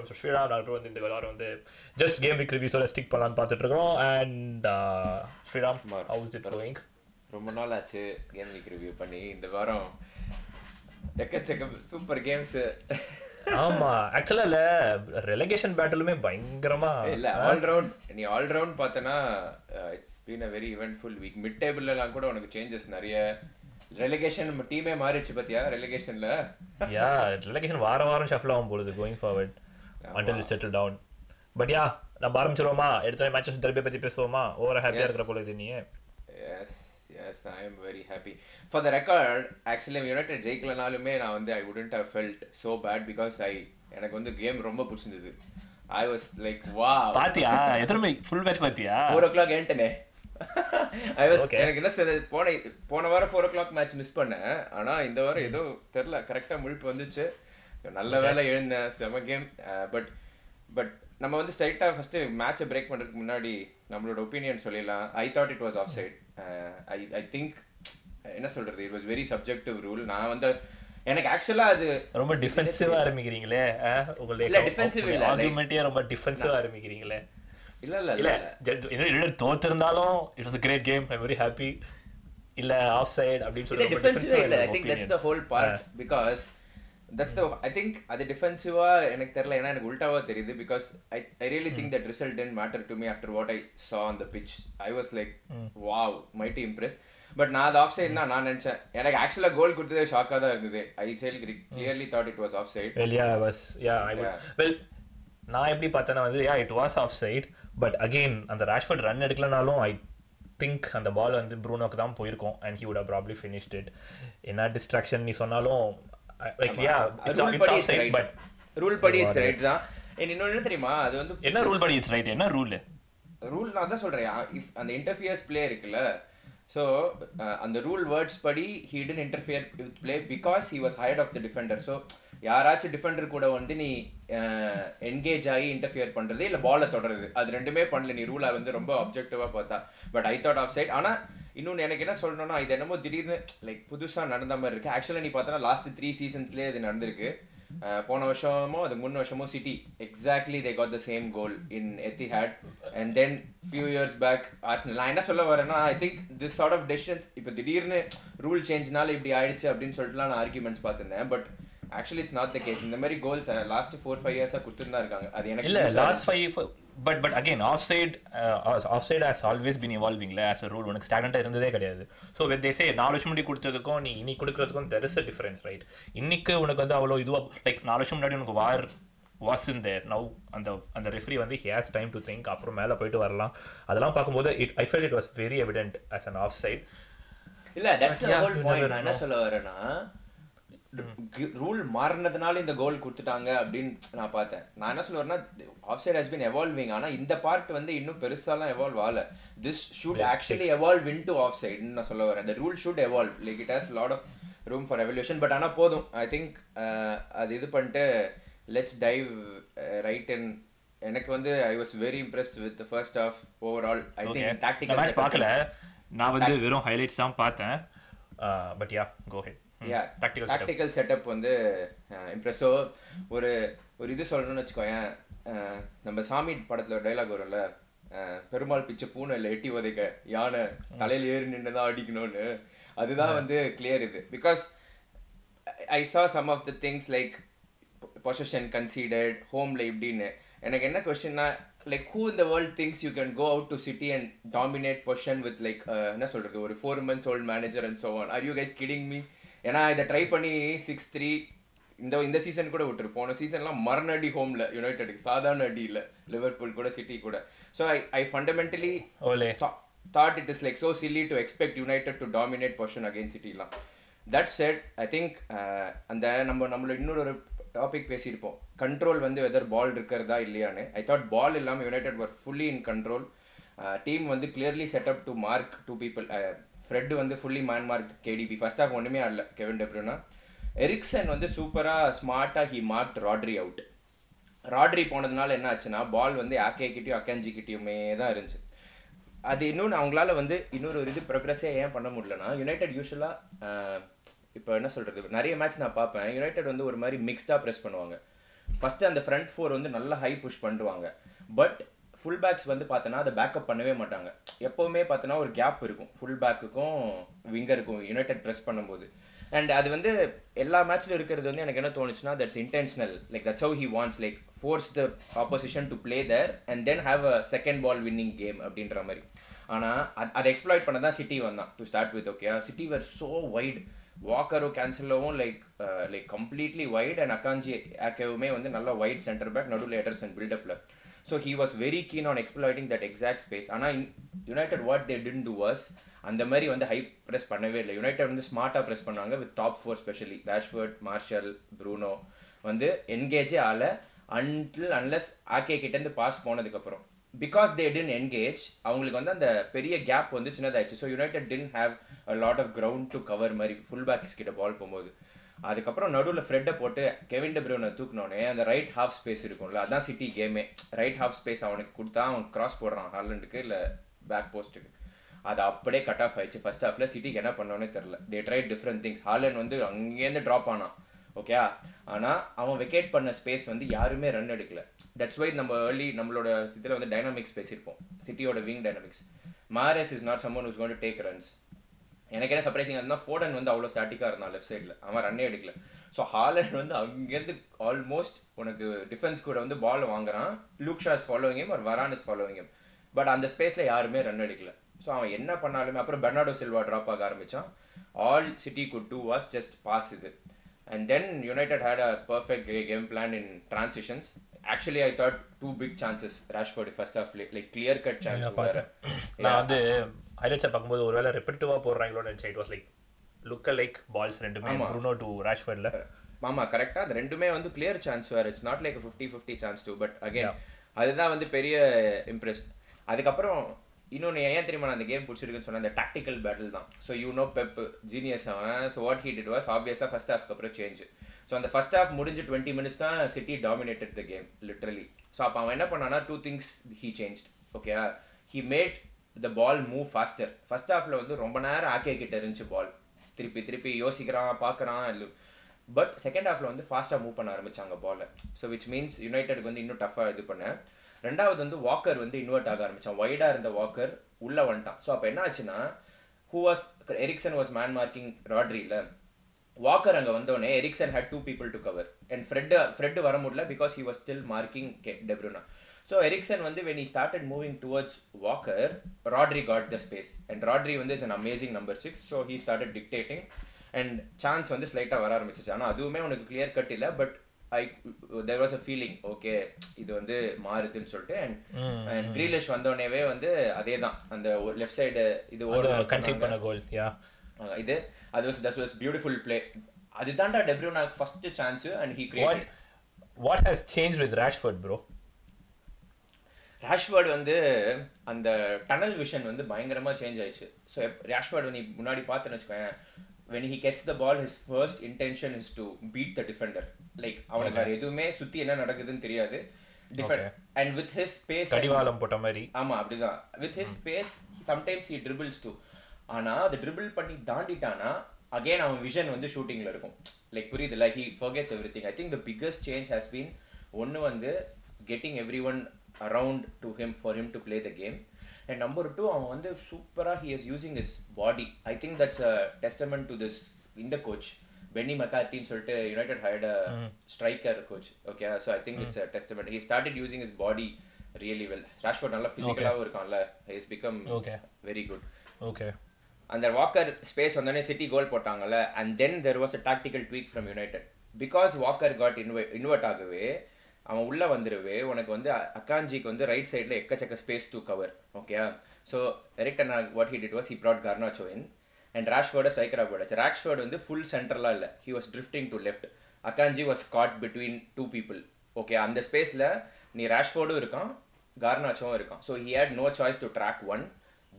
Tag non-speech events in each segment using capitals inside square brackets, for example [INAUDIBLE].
கூட ஸ்ரீராம் டாக்டர் வந்து இந்த வாரம் வந்து ஜஸ்ட் கேம் வீக் ரிவ்யூஸோட ஸ்டிக் பண்ணலான்னு பார்த்துட்டு இருக்கோம் and Sriram. How's it going ரொம்ப நாள் ஆச்சு கேம் வீக் ரிவ்யூ பண்ணி. இந்த வாரம் எக்கச்சக்கம் சூப்பர் கேம்ஸ் ஆமா ஆக்சுவலா இல்ல. ரெலகேஷன் பேட்டிலுமே பயங்கரமா இல்ல ஆல் ரவுண்ட் நீ ஆல் ரவுண்ட் பார்த்தனா it's been a very eventful week mid டேபிள்லாம் கூட உனக்கு சேஞ்சஸ் நிறைய. ரெலகேஷன் நம்ம டீமே மாறிடுச்சு பாத்தியா? ரெலகேஷன்ல யா ரெலகேஷன் வார வாரம் ஷஃபில் ஆகும் பொழுது going forward until settle down but yeah நம்ம ஆரம்பிச்சிருவோமா? எடுத்த மேட்சஸ் டெர்பி பத்தி பேசுவோமா? ஓவர ஹாப்பியா இருக்கிற பொழுது நீ yes yes I am very happy for the record actually United ஜெயிக்கலனாலுமே நான் வந்து I wouldn't have felt so bad because I எனக்கு வந்து கேம் ரொம்ப பிடிச்சிருந்தது. ஐ வாஸ் லைக் வா பாத்தியா? எத்தனை ஃபுல் மேட்ச் பாத்தியா? ஃபோர் ஓ கிளாக் ஏன்ட்டனே ஐ வாஸ். எனக்கு என்ன சொல்றது? போன போன வாரம் ஃபோர் ஓ கிளாக் மேட்ச் மிஸ் பண்ணேன். ஆனா இந்த வாரம் ஏதோ தெரில கரெக்டா முழிப்பு வந்துச்சு. நல்ல வேலை எழுந்தேன் செம கேம் பட் பட் நம்ம வந்து ஸ்ட்ரைட்டாக ஃபர்ஸ்ட் மேட்சை பிரேக் பண்றதுக்கு முன்னாடி நம்மளோட ஒப்பீனியன் சொல்லிடலாம். I thought it was offside I I think என்ன சொல்றது? It was very subjective rule நான் வந்து எனக்கு ஆக்சுவலா அது ரொம்ப டிஃபென்சிவா ஆரம்பிக்கிறீங்களே இல்ல, உங்களுடைய defensive இல்ல, ஆர்குமெண்ட்டே ரொம்ப டிஃபென்சிவா ஆரம்பிக்கிறீங்களே? இல்ல இல்ல இல்ல இல்ல. இன்னும் தோத்திருந்தாலும் it was great game I very happy இல்ல ஆஃப் சைடு அப்படின்னு இல்ல சொல்லி டிஃபென்சிவா இல்ல. I think that's the whole part because that's the I think அது டிஃபென்சிவா எனக்கு தெரியல ஏன்னா எனக்கு உல்டாவா தெரியுது because I I really think that result didn't matter to me after what I saw on the pitch I was like wow mighty impress but நான் அது ஆஃப் சைடு தான் நான் நினைச்சேன். எனக்கு ஆக்சுவலா கோல் கொடுத்ததே ஷாக்கா தான் இருந்தது. I sell clearly thought it was offside well yeah was yeah. Well நான் எப்படி பார்த்தேன்னா வந்து yeah it was offside but again அந்த ராஷ்ஃபர்ட் ரன் எடுக்கலனாலும் ஐ திங்க் அந்த பால் வந்து ப்ரூனோக்கு தான் போயிருக்கும் and he would probably finished it என்ன டிஸ்ட்ராக்ஷன் நீ சொன்னாலும் like yeah it's rule it's படி ரூல் படி இட்ஸ் ரைட் தான். இன்னொன்னு தெரியுமா? அது வந்து என்ன ரூல் படி இட்ஸ் ரைட் என்ன ரூல் ரூல் நான் தான் சொல்றேன். இஃப் அந்த இன்டர்ஃபியர்ஸ் பிளே இருக்குல்ல ஸோ அந்த ரூல் வேர்ட்ஸ் படி he didn't interfere with play because he was ahead of the defender so யாராச்சும் டிஃபெண்டர் கூட வந்து நீ என்கேஜ் ஆகி இன்டர்ஃபியர் பண்றது இல்ல பாலை தொடருது. அது ரெண்டுமே பண்ணல. நீ ரூலை வந்து ரொம்ப அப்ஜெக்டிவா பார்த்தா. But I thought offside ஆனா இன்னொன்று எனக்கு என்ன சொல்லணும்னா இது என்னமோ திடீர்னு லைக் புதுசா நடந்த மாதிரி இருக்கு. ஆக்சுவலாக நீ பார்த்தனா லாஸ்ட் த்ரீ சீசன்ஸ்லேயே இது நடந்திருக்கு. போன வருஷமோ அது முன் வருஷமோ City exactly they got the same goal in Etihad and then few years back Arsenal நான் என்ன சொல்ல வரேன்னா I think this sort of decisions இப்போ திடீர்னு ரூல் சேஞ்ச்னால இப்படி ஆயிடுச்சு அப்படின்னு சொல்லிட்டுலாம் நான் ஆர்குமெண்ட்ஸ் பார்த்துருந்தேன். But actually it's not the case இந்த மாதிரி கோல்ஸ் லாஸ்ட் ஃபோர் ஃபைவ் இயர்ஸாக கொடுத்துட்டு தான் இருக்காங்க. அது எனக்கு இல்ல last five but but again offside offside has always been இவால்விங்ல as a rule உனக்கு ஸ்டாண்டர்டாக இருந்ததே கிடையாது. ஸோ வெத் தேசே நாலு வருஷம் முன்னாடி கொடுத்ததுக்கும் நீ இன்னைக்கு கொடுக்கறதுக்கும் there is a difference right இன்னைக்கு உனக்கு வந்து அவ்வளோ இதுவாக லைக் நாலு வருஷம் முன்னாடி உனக்கு வார் வாஸ் இன் தேர் நவ் அந்த அந்த ரெஃப்ரி வந்து ஹேஸ் டைம் டு திங்க் அப்புறம் மேலே போயிட்டு வரலாம். அதெல்லாம் பார்க்கும்போது it I felt it was very evident as an offside இல்ல என்ன. சொல்ல வரேன்னா ரூல் மாறினதுனால இந்த கோல் கொடுத்துட்டாங்க அப்படின்னு நான் பார்த்தேன். நான் என்ன சொல்ல வரேன்னா offside has been evolving ஆனா இந்த பார்ட் வந்து இன்னும் பெருசாலாம் எவால்வ் ஆகல. This should actually evolve into of சைடுன்னு நான் சொல்ல வரேன். The rule should evolve like it has lot of room for evolution but ஆனா போதும். ஐ திங்க் அது இது பண்ணிட்டு லெட்ஸ் டைவ் ரைட் இன் எனக்கு வந்து I was very impressed with first off overall I think tactical match பார்க்கல. நான் வந்து வெறும் ஹைலைட்ஸ் தான் பார்த்தேன். But yeah go head yeah tactical setup வந்து இம்ப்ரெஸோ ஒரு ஒரு இது சொல்லணும்னு வச்சுக்கோயேன் அஹ், நம்ம சாமி படத்துல ஒரு டைலாக் வரும்ல அஹ், பெருமாள் பிச்சை பூனை இல்லை எட்டி உதைக்க யானை தலையில ஏறி நின்று தான் அடிக்கணும்னு. அதுதான் வந்து கிளியர் இது. Because I saw some of the things like possession conceded ஹோம்ல இப்படின்னு. எனக்கு என்ன கொஸ்டின்னா லைக் ஹூ இந்த world things you can go out to City and dominate possession with like என்ன சொல்றது ஒரு four months old manager and so on are you guys kidding me ஏன்னா இதை ட்ரை பண்ணி சிக்ஸ் த்ரீ இந்த இந்த சீசன் கூட விட்டுரு. போன சீசன்லாம் மரண அடி ஹோம்ல யுனைடெடுக்கு சாதாரண அடி இல்லை லிவர்பூல் கூட சிட்டி கூட. So I I fundamentally Ole. thought it is like so silly to expect United to dominate possession against City லாம். That said I think uh, அந்த நம்ம நம்மள இன்னொரு டாபிக் பேசியிருப்போம். கண்ட்ரோல் வந்து வெதர் பால் இருக்கிறதா இல்லையான்னு. ஐ தாட் பால் இல்லாமல் United were fully in control team வந்து clearly setup to mark two people Fred வந்து fully man mark KDB first off ஒன்றுமே ஆடல கெவின் டெப்ரூனா எரிக்சன் வந்து சூப்பராக ஸ்மார்ட்டாக he mark Rodri out Rodri போனதுனால என்ன ஆச்சுன்னா பால் வந்து ஆக்கே கிட்டேயும் அக்கேஞ்சி தான் இருந்துச்சு. அது இன்னொன்று அவங்களால வந்து இன்னொரு ஒரு இது ப்ரோக்ரஸே ஏன் பண்ண முடியலன்னா யுனைடெட் யூஸ்வலாக இப்போ என்ன சொல்கிறது நிறைய மேட்ச் நான் பார்ப்பேன். யுனைடெட் வந்து ஒரு மாதிரி மிக்ஸ்டாக ப்ரெஸ் பண்ணுவாங்க. ஃபஸ்ட்டு அந்த ஃப்ரண்ட் ஃபோர் வந்து நல்லா ஹை புஷ் பண்ணுவாங்க பட் ஃபுல் பேக்ஸ் வந்து பார்த்தோன்னா அதை பேக்கப் பண்ணவே மாட்டாங்க. எப்போவுமே பார்த்தோன்னா ஒரு கேப் இருக்கும். ஃபுல் பேக்குக்கும் விங்கருக்கும் யுனைடெட் ப்ரெஸ் பண்ணும்போது. அண்ட் அது வந்து எல்லா மேட்ச்லையும் இருக்கிறது வந்து எனக்கு என்ன தோணுச்சுன்னா that's intentional like that's how he wants like force the opposition to play their and then have a second ball winning game அப்படின்ற மாதிரி. ஆனால் அதை எக்ஸ்ப்ளாய்ட் பண்ண தான் சிட்டி வந்தான். To start with okay City were so wide வாக்கரும் கேன்சலோவும் like like completely wide and Akanji ஆக்கேவுமே வந்து நல்லா wide centre back நடுவில் Ederson and பில்டப்பில் so he was very keen on exploiting that exact space ஆனால் United what they didn't do was அந்த மாதிரி வந்து high press பண்ணவே இல்லை. United வந்து ஸ்மார்ட்டாக ப்ரெஸ் பண்ணாங்க with top four especially Rashford Martial Bruno வந்து என்கேஜே ஆல அன்டில் அன்லஸ் ஆக்கே கிட்டேருந்து பாஸ் போனதுக்கப்புறம் பிகாஸ் தே டின் என்கேஜ் அவங்களுக்கு வந்து அந்த பெரிய கேப் வந்து சின்னதாயிடுச்சு. So United didn't have a lot of ground to cover மாதிரி ஃபுல் பேக்ஸ் கிட்ட பால் போகும்போது. அதுக்கப்புறம் நடுவில் ஃப்ரெட்டை போட்டு கெவின் டெப்ரூனை தூக்கினோடனே அந்த ரைட் ஹாஃப் ஸ்பேஸ் இருக்கும்ல அதான் சிட்டி கேமே ரைட் ஹாஃப் ஸ்பேஸ் அவனுக்கு கொடுத்தா அவன் கிராஸ் போடுறான் ஹாலண்டுக்கு இல்லை பேக் போஸ்ட்டுக்கு அது அப்படியே கட் ஆஃப் ஆயிடுச்சு. ஃபர்ஸ்ட் ஹாஃப்ல சிட்டிக்கு என்ன பண்ணோன்னே தெரில they try different things Haaland வந்து அங்கேருந்து ட்ராப் ஆனான். ஓகே ஆனால் அவன் வெக்கேட் பண்ண ஸ்பேஸ் வந்து யாருமே ரன் எடுக்கல. தட்ஸ் வை நம்ம ஏர்லி நம்மளோட இதில் வந்து டைனாமிக்ஸ் பேசியிருப்போம் சிட்டியோட wing dynamics Mahrez is not someone is gonna take runs எனக்கு என்ன சர்ப்ரைசிங் இருந்தால் ஃபோர்டன் வந்து அவ்வளோ ஸ்டாட்டிக்காக இருந்தான் லெஃப்ட் சைடில் அவன் ரன்னே எடுக்கல. ஸோ ஹாலண்ட் வந்து அங்கேருந்து ஆல்மோஸ்ட் உனக்கு டிஃபென்ஸ் கூட வந்து பால் வாங்குறான். லூக்ஷாஸ் ஃபாலோவிங் கேம் ஒரு வரான் இஸ் ஃபாலோவிங் கேம் பட் அந்த ஸ்பேஸில் யாருமே ரன் எடுக்கல. ஸோ அவன் என்ன பண்ணாலுமே அப்புறம் பெர்னாடோ சில்வா ட்ராப் ஆக ஆரம்பிச்சான். All City could do was just pass இது. And then United had a perfect game plan in transitions actually I thought two big chances Rashford first off like clear cut chance நான் வந்து ஹைலைட்ஸை பார்க்கும்போது ஒருவேளை ரெப்பிட்டிவாக போடுறாங்களோ நினச்சேன். It was like லுக்க like balls ரெண்டுமே ப்ரூனோ டு ராஷ்ஃபர்டில் ஆமா கரெக்டா அது ரெண்டுமே வந்து கிளியர் சான்ஸ் வேற. It's not like fifty fifty chance too but again அதுதான் வந்து பெரிய இம்ப்ரெஸ் அதுக்கப்புறம் இன்னொன்று ஏன் தெரியுமா நான் அந்த கேம் பிடிச்சிருக்குன்னு சொன்ன அந்த டாக்டிக்கல் பேட்டில் தான். So you know Pep genius அவன். So what he'd it was ஆப்வியஸாக ஃபர்ஸ்ட் ஹாஃப்க்கு அப்புறம் சேஞ்ச் ஸோ அந்த ஃபர்ஸ்ட் ஹாஃப் முடிஞ்சு டுவெண்ட்டி மினிட்ஸ் தான் City dominated the game literally so அப்போ அவன் என்ன பண்ணானா two things he change okay he made the ball move faster first ஹாஃப்ல வந்து ரொம்ப நேரம் ஆக்கே கிட்ட இருந்துச்சு பால் திருப்பி திருப்பி யோசிக்கிறான் பார்க்குறான் இல்லை. பட் செகண்ட் ஹாஃபில் வந்து ஃபாஸ்ட்டாக மூவ் பண்ண ஆரம்பித்தாங்க பாலை ஸோ விச் மீன்ஸ் யுனைடெடுக்கு வந்து இன்னும் டஃப்பாக இது பண்ணேன் ரெண்டாவது வந்து வாக்கர் வந்து இன்வெர்ட் ஆக ஆரம்பிச்சான். ஒய்டாக இருந்த வாக்கர் உள்ளே வந்துட்டான். ஸோ அப்போ என்ன ஆச்சுன்னா who was Eriksen was man marking ராட்ரியில் Walker அங்கே வந்தோடனே Eriksen had two people to cover and Fred Fred வர முடியல because he was still marking K De Bruyne so Eriksen வந்து when he started moving towards Walker Rodri got the space and Rodri வந்து is an amazing number six so he started dictating and chance வந்து ஸ்லைட்டாக வர ஆரம்பிச்சிச்சு. ஆனால் அதுவுமே உனக்கு clear cut இல்லை. But I there was a feeling okay இது வந்து மாறுதுன்னு சொல்லிட்டு. அண்ட் அண்ட் க்ரீலிஷ் வந்தோடனேவே வந்து அதே தான் அந்த லெஃப்ட் சைடு இது ஓவர் கன்சீவ் பண்ண கோல் யா இது அது was that was beautiful play அதுதான்டா டெப்ரூனாக்கு first chance and he create what has change with Rashford bro Rashford வந்து அந்த டனல் விஷன் வந்து பயங்கரமா சேஞ்ச் ஆயிடுச்சு. ஸோ ராஷ்வர்ட் நீ முன்னாடி பார்த்துன்னு வச்சுக்கோயேன் when he gets the ball his first intention is to beat the defender. Like அவனுக்கு அது எதுவுமே சுத்தி என்ன நடக்குதுன்னு தெரியாது. Defend and with his space கடிவாளம் போட்ட மாதிரி. ஆமா அப்படிதான். With his space sometimes he dribbles too ஆனா அது ட்ரிபிள் பண்ணி தாண்டிட்டானா அகைன் அவன் விஷன் வந்து ஷூட்டிங்ல இருக்கும். லைக் புரியுது like he forgets every thing I think the biggest change has been ஒன்று வந்து getting every one around to him for him to play the game and number two அவன் வந்து சூப்பராக he is using his body I think that's a testament to this இந்த coach Benni மெக்காத்தின்னு சொல்லிட்டு United hired striker coach okay so I think it's testament he started using his body really well Rashford நல்லா ஃபிசிக்கலாகவும் இருக்கான்ல. Is become very good okay அந்த Walker space வந்தோடனே City goal போட்டாங்கல்ல and then there was a tactical tweak from United because Walker got இன்வெ invert ஆகவே அவன் உள்ளே வந்துடுவே உனக்கு வந்து அக்காஞ்சிக்கு வந்து ரைட் சைடில் எக்கச்சக்க space to cover okay so Erik ten what he did was he brought Garnacho in and ரேஷ்வர்டை சைக்கரா போடாச்சு ரேஷ்வர்டு வந்து ஃபுல் சென்டர்லாம் இல்லை. He was drifting to left அக்காஞ்சி was caught between two people okay அந்த ஸ்பேஸில் நீ ரேஷ்வர்டும் இருக்கான் கார்னாச்சோவும் இருக்கான். So he had no choice to track one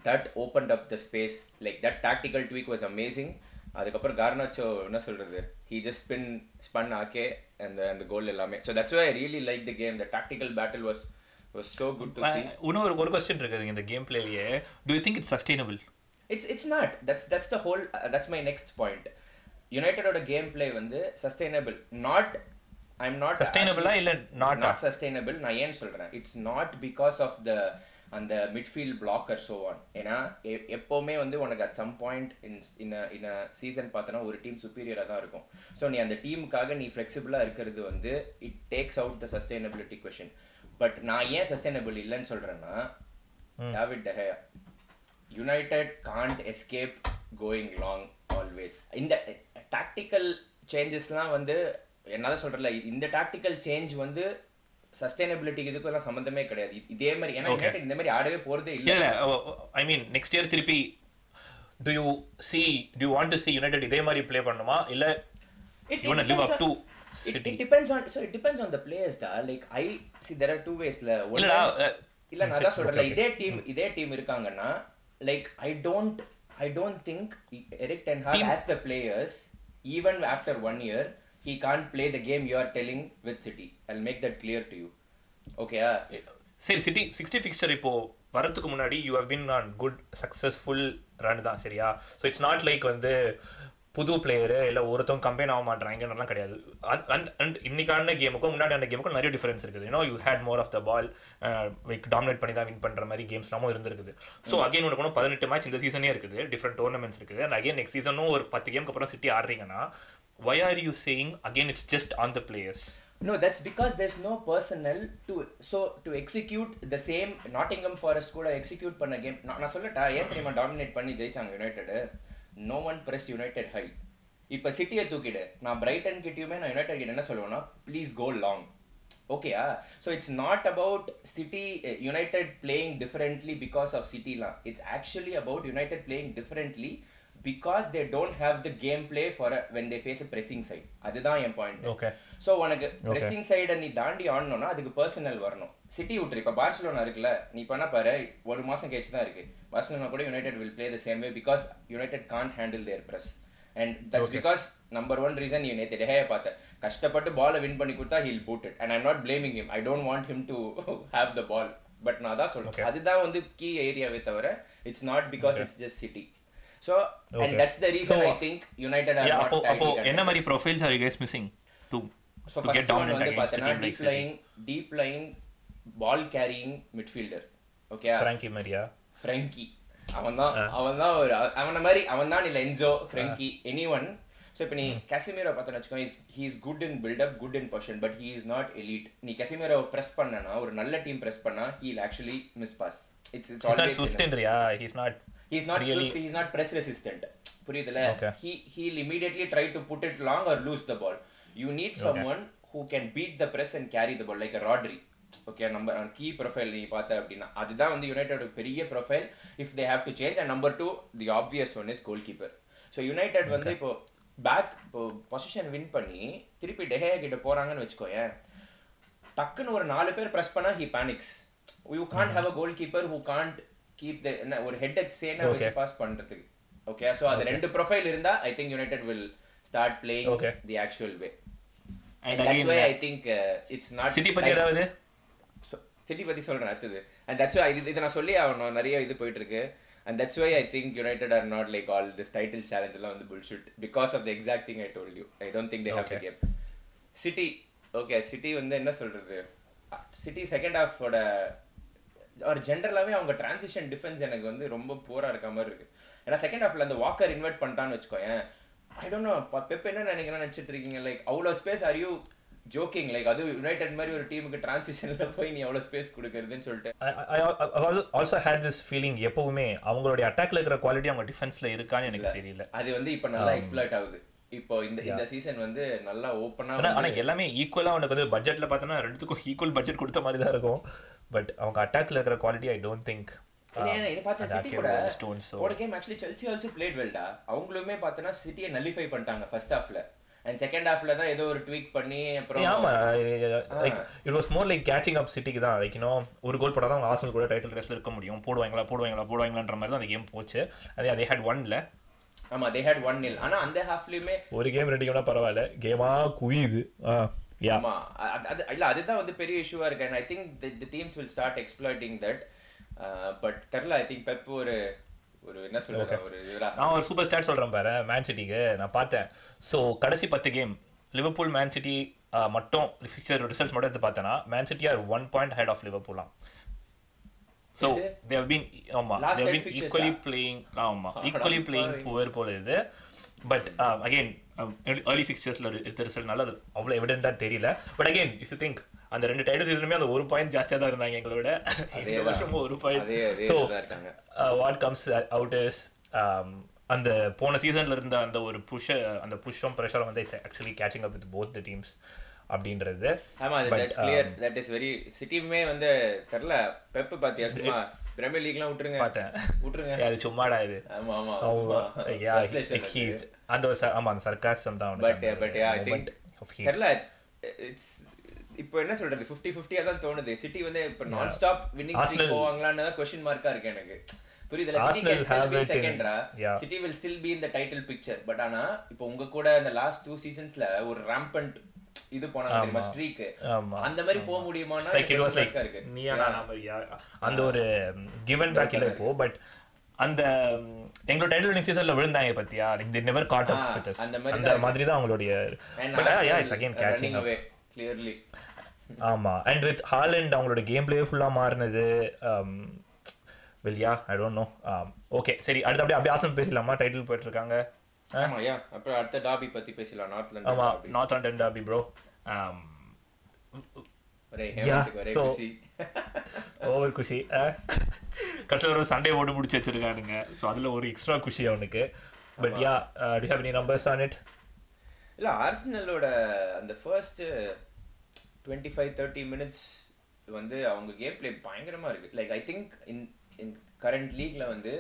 that opened up the space like that tactical tweak was amazing அதுக்கப்புறம் கார்னாச்சோ என்ன சொல்றது? ஹி ஜஸ்ட் ஸ்பின் ஸ்பன் ஆக்கே அந்த அந்த கோல் எல்லாமே. So that's why really like the game the tactical battle was was so good to see. இன்னொரு ஒரு question இருக்குது இந்த game பிளேலயே do you think it's sustainable it's it's not that's that's the whole that's my next point யுனைடடோட game play வந்து sustainable not I'm not சஸ்டைனபிளா இல்ல not not sustainable நான் ஏன் சொல்றேன்? It's not because of the அந்த midfield blocker so on ஏன்னா எப்பவுமே வந்து உனக்கு at some point in in in season பார்த்தோன்னா ஒரு டீம் சுப்பீரியராக தான் இருக்கும். ஸோ நீ அந்த டீமுக்காக நீ ஃப்ளெக்சிபிளாக இருக்கிறது வந்து it takes out the sustainability question but நான் ஏன் சஸ்டைனபிள் இல்லைன்னு சொல்றேன்னா David De Gea United can't escape going long always இந்த டாக்டிக்கல் சேஞ்சஸ்லாம் வந்து என்னால சொல்றல இந்த டாக்டிக்கல் சேஞ்ச் வந்து சஸ்டைனபிலிட்டிக்கு இதுக்கெல்லாம் சம்மந்தமே கிடையாது. இதே மாதிரி ஏன்னா இந்த மாதிரி ஆடவே போறதே இல்ல. இல்ல ஐ மீன் நெக்ஸ்ட் இயர் திருப்பி do you see do you want to see United இதே மாதிரி ப்ளே பண்ணுமா இல்ல live depends up to on- it-. It depends on so it depends on the players da. Like I see there are two ways la. One இல்ல நான் தான் சொல்றேன். இதே team இதே டீம் இருக்காங்கன்னா like I don't I don't think Erik ten Team- as the players even after one year he can't play the game you are telling with City I make that clear to you ஓகேயா சரி City sixty fixture இப்போ வரதுக்கு முன்னாடி you have been on good successful run தான் சரியா? So it's not like வந்து புது player இல்லை ஒருத்தவங்க கம்பெயின் ஆக மாட்டாங்கலாம் கிடையாது. அண்ட் இன்னைக்கான கேமுக்கும் முன்னாடி அந்த கேமுக்கும் நிறைய டிஃபரன்ஸ் இருக்குது. You know you had more of the ball like dominate பண்ணி தான் வின் பண்ணுற மாதிரி கேம்ஸ்லாமும் இருந்திருக்குது. ஸோ அகைன் உனக்கு ஒன்றும் பதினெட்டு மேட்ச் இந்த சீசனே இருக்குது. டிஃப்ரெண்ட் டோர்னமெண்ட்ஸ் இருக்குது. அண்ட் அகைன் நெக்ஸ்ட் சீசனும் ஒரு பத்து கேமுக்கு அப்புறம் சிட்டி ஆடுறீங்கன்னா why are you saying again it's just on the players? No, that's because there's no personnel to so to execute the same Nottingham Forest கூட execute பண்ண game நான் நான் சொல்லட்டா ஏன் தெரியுமா டாமினேட் பண்ணி ஜெயிச்சாங்க United no one press United high இப்போ சிட்டியை தூக்கிடு. நான் பிரைட்டன் கிட்டயுமே நான் யுனைடெட் கிட்ட என்ன சொல்லுவேன்னா ப்ளீஸ் கோ லாங் ஓகேயா so it's not about City United playing differently because of சிட்டிலாம் it's actually about United playing differently because they don't have the game play for when they face pressing side அதுதான் என் point Okay. So உனக்கு pressing சைடை நீ தாண்டி ஆடணும்னா அதுக்கு personal வரணும். City விட்டுரு. இப்போ பார்சலோனா இருக்குல்ல நீ பண்ண பாரு ஒரு மாசம் கழிச்சு தான் இருக்கு. பார்சலோனா கூட United will play the same way because United can't handle their press and that's because number one reason நீ நேற்று டெஹையை பார்த்த. கஷ்டப்பட்டு பாலை வின் பண்ணி கொடுத்தா he'll boot it and I'm not blaming him I don't want him to have the ball but நான் தான் சொல்றேன். அதுதான் வந்து கீ ஏரியாவே தவிர it's not because it's just City so and. That's the reason So, I think United Yeah, are அப்போ not அப்போ என்ன மாதிரி profiles are you guys missing to so first one வந்து பார்த்தீங்கன்னா deep lying deep lying ball carrying midfielder okay Frenkie Maria Frenkie அவன் தான் அவன் தான் ஒரு அவன மாதிரி அவன் தான் இல்லை Enzo Frenkie any one so இப்போ நீ கசிமீரோ பார்த்தோன்னு வச்சுக்கோ is he is good in buildup good in position but he is not elite நீ கசிமீரோ ப்ரெஸ் பண்ணனா ஒரு நல்ல டீம் ப்ரெஸ் பண்ணா he actually miss pass it's it's always ஸ்விஃப்ட்ன்றியா he's not he's not really? swift he's not press resistant. புரியுதுல? He he'll immediately try to put it long or lose the ball. You need someone who can beat the press and carry the ball like a rodri. Okay நம்ம key profile நீ பார்த்த அப்படின்னா அதுதான் வந்து United பெரிய profile if they have to change and number two the obvious one is goalkeeper so United வந்து இப்போ back இப்போ பொசிஷன் வின் பண்ணி திருப்பி டெஹே கிட்ட போறாங்கன்னு வச்சுக்கோயேன் டக்குன்னு ஒரு நாலு பேர் பிரஸ் பண்ணா he panics you can't have a goalkeeper who can't keep the என்ன ஒரு ஹெட் சேனா வச்சு Okay. பாஸ் பண்றதுக்கு. ஓகே சோ அது ரெண்டு ப்ரொஃபைல் இருந்தா I think United will start playing. The actual way And and that's again, why I think it's not City பத்தி ஏதாவது? சிட்டி பத்தி சொல்றேன் அடுத்தது. அண்ட் தட்ஸ் வை இது இது நான் சொல்லி ஆகணும் நிறைய இது போயிட்டு இருக்கு and that's why I think United are not like all this title challenge எல்லாம் வந்து bullshit because of the exact thing I told you I don't think they have. Game City okay City வந்து என்ன சொல்றது? City second ஹாஃபோட ஒரு ஜென்ரலாவே அவங்க transition defence எனக்கு வந்து ரொம்ப போரா இருக்க மாதிரி இருக்கு. ஏன்னா செகண்ட் ஹாஃப்ல அந்த வாக்கர் இன்வெர்ட் பண்ணிட்டான்னு வச்சுக்கோயேன் ஐ டோன்ட் நோ பெப் என்ன நினைக்கிறேன்னு நினைச்சிட்டு இருக்கீங்க? லைக் அவ்வளோ space are you joking like அது யுனைடெட் மாதிரி ஒரு டீமுக்கு டிரான்சிஷன்ல போய் நீ அவ்வளோ ஸ்பேஸ் கொடுக்கறதுன்னு சொல்லிட்டு. ஆல்சோ ஹேட் திஸ் ஃபீலிங் எப்பவுமே அவங்களுடைய அட்டாக்ல இருக்கிற குவாலிட்டி அவங்க டிஃபென்ஸ்ல இருக்கான்னு எனக்கு தெரியல. அது வந்து இப்போ நல்லா எக்ஸ்ப்ளாய்ட் ஆகுது. இப்போ இந்த இந்த சீசன் வந்து நல்லா ஓப்பனா ஆனா எல்லாமே ஈக்குவலா உனக்கு வந்து பட்ஜெட்ல பார்த்தோன்னா ரெண்டுத்துக்கும் ஈக்குவல் பட்ஜெட் கொடுத்த மாதிரி தான் இருக்கும். பட் அவங்க அட்டாக்ல இருக்கிற குவாலிட்டி ஐ டோன்ட் திங்க் அவங்களுமே பார்த்தோன்னா சிட்டியை நல்லிஃபை பண்ணிட்டாங்க ஃபர்ஸ்ட் ஹாஃப்ல அண்ட் செகண்ட் ஹாஃப்ல தான் ஏதோ ஒரு ட்வீக் பண்ணி அப்புறம் ஆமா like it was more like catching up சிட்டிக்கு தான். லைக் இன்னும் ஒரு கோல் போடாதான் அவங்க ஆசல் கூட டைட்டில் ரேஸ்ல இருக்க முடியும். போடுவாங்களா போடுவாங்களா போடுவாங்களான்ற மாதிரி தான் அந்த கேம் போச்சு. அதே அதே ஹேட் ஒன்ல ஆமா தே ஹேட் ஒன் நில் ஆனா அந்த ஹாஃப்லயுமே ஒரு கேம் ரெண்டு கேம்னா பரவாயில்ல. கேமா குயுது. யா ஆமா. அது- அது இல்ல அதுதான் வந்து பெரிய இஷ்யூவா இருக்கு. And I think the teams will start exploiting that but தெரியல ஐ திங்க் பெப் ஒரு ஒரு என்ன சொல்றது ஒரு நான் ஒரு சூப்பர் ஸ்டாட் சொல்றேன் பாரு மேன் சிட்டிக்கு நான் பார்த்தேன். ஸோ கடைசி பத்து கேம் லிவர்பூல் மேன் சிட்டி மட்டும் ஃபிக்சர் ரிசல்ட்ஸ் மட்டும் எடுத்து பார்த்தேன்னா Man City are one point ahead of லிவர்பூலாம் so இது? தேவ் பீன் ஆமா Last they've ten been equally? Playing ஆமா அட ஈக்குவலி பிளேயிங் பாவி. புவர் போல இது. பட் அகைன் ஏர்லி ஃபிக்சர்ஸில் எடுத்த ரிசல்ட் நல்லது அவ்வளோ எவிடென்ட்டாக தெரியல. பட் இஃப் யூ திங்க் அந்த ரெண்டு டைட்டில் சீசனுமே அந்த ஒரு பாயிண்ட் ஜாஸ்தியாக தான் இருந்தாங்க எங்களோட இந்த அதேதான். வருஷமும் ஒரு பாயிண்ட் அதே அதே so what comes out is அந்த போன சீசன்ல இருந்த அந்த ஒரு புஷ அந்த புஷ்ஷும் ப்ரெஷரும் வந்து it's actually catching up with both the teams அப்படின்றது. ஆமா அது But, that's clear that is very சிட்டியுமே வந்து தெரியல. பெப் பாத்தியா பிரீமியர் லீக்லாம் விட்டுருங்க. பார்த்தேன். விட்டுருங்க. அது சும்மாடா இது. ஆமா ஆமா யா ஹி அந்த ஆமா அந்த சர்க்காசம் தான் பட் பட் ஐ திங்க் தெரியல இட்ஸ் இப்போ என்ன சொல்றது? ஃபிஃப்டி ஃபிஃப்டியா தான் தோணுது. சிட்டி வந்து இப்போ நான் ஸ்டாப் வின்னிங் போவாங்களான்னு தான் கொஸ்டின் மார்க்கா இருக்கு எனக்கு. புரியுது City will still be in the title picture but ஆனா இப்போ உங்க கூட இந்த லாஸ்ட் டூ சீசன்ஸ்ல ஒரு ராம்பன்ட் இது போனாங்க தெரியுமா? ஸ்ட்ரீக் ஆமா. அந்த மாதிரி போக முடியுமானா லைக் இட் வாஸ் லைக் நானா மாதிரியா அந்த ஒரு கிவன் பேக் இல்ல இப்போ பட் அந்த எங்களோட டைட்டில் வினிங் சீசன்ல விழுந்தாங்க பத்தியா? Like they never caught up with us அந்த மாதிரி தான் அவங்களுடைய but yeah it's again running away, clearly. ஆமா. அண்ட் வித் ஹாலண்ட் அவங்களோட கேம் பிளே ஃபுல்லா மாறினது well yeah I don't know okay சரி அடுத்து அப்படியே அப்படியே ஆசனம் பேசலாமா டைட்டில் போயிட்டு இருக்காங்க. ஆமா யா அப்புறம் அடுத்த டாபி பத்தி பேசலாம். நார்த் ஆமா North London derby bro so- குஷி. கடைசியில் ஒரு சண்டே ஓட்டு முடிச்சு வச்சிருக்கானுங்க. ஸோ அதில் ஒரு எக்ஸ்ட்ரா குஷி அவனுக்கு. But yeah do have any numbers on it இல்ல ஆர்சனலோட அந்த first twenty five thirty minutes வந்து அவங்க கேம் பிளே பயங்கரமா இருக்கு. Like I think in in current லீக்ல வந்து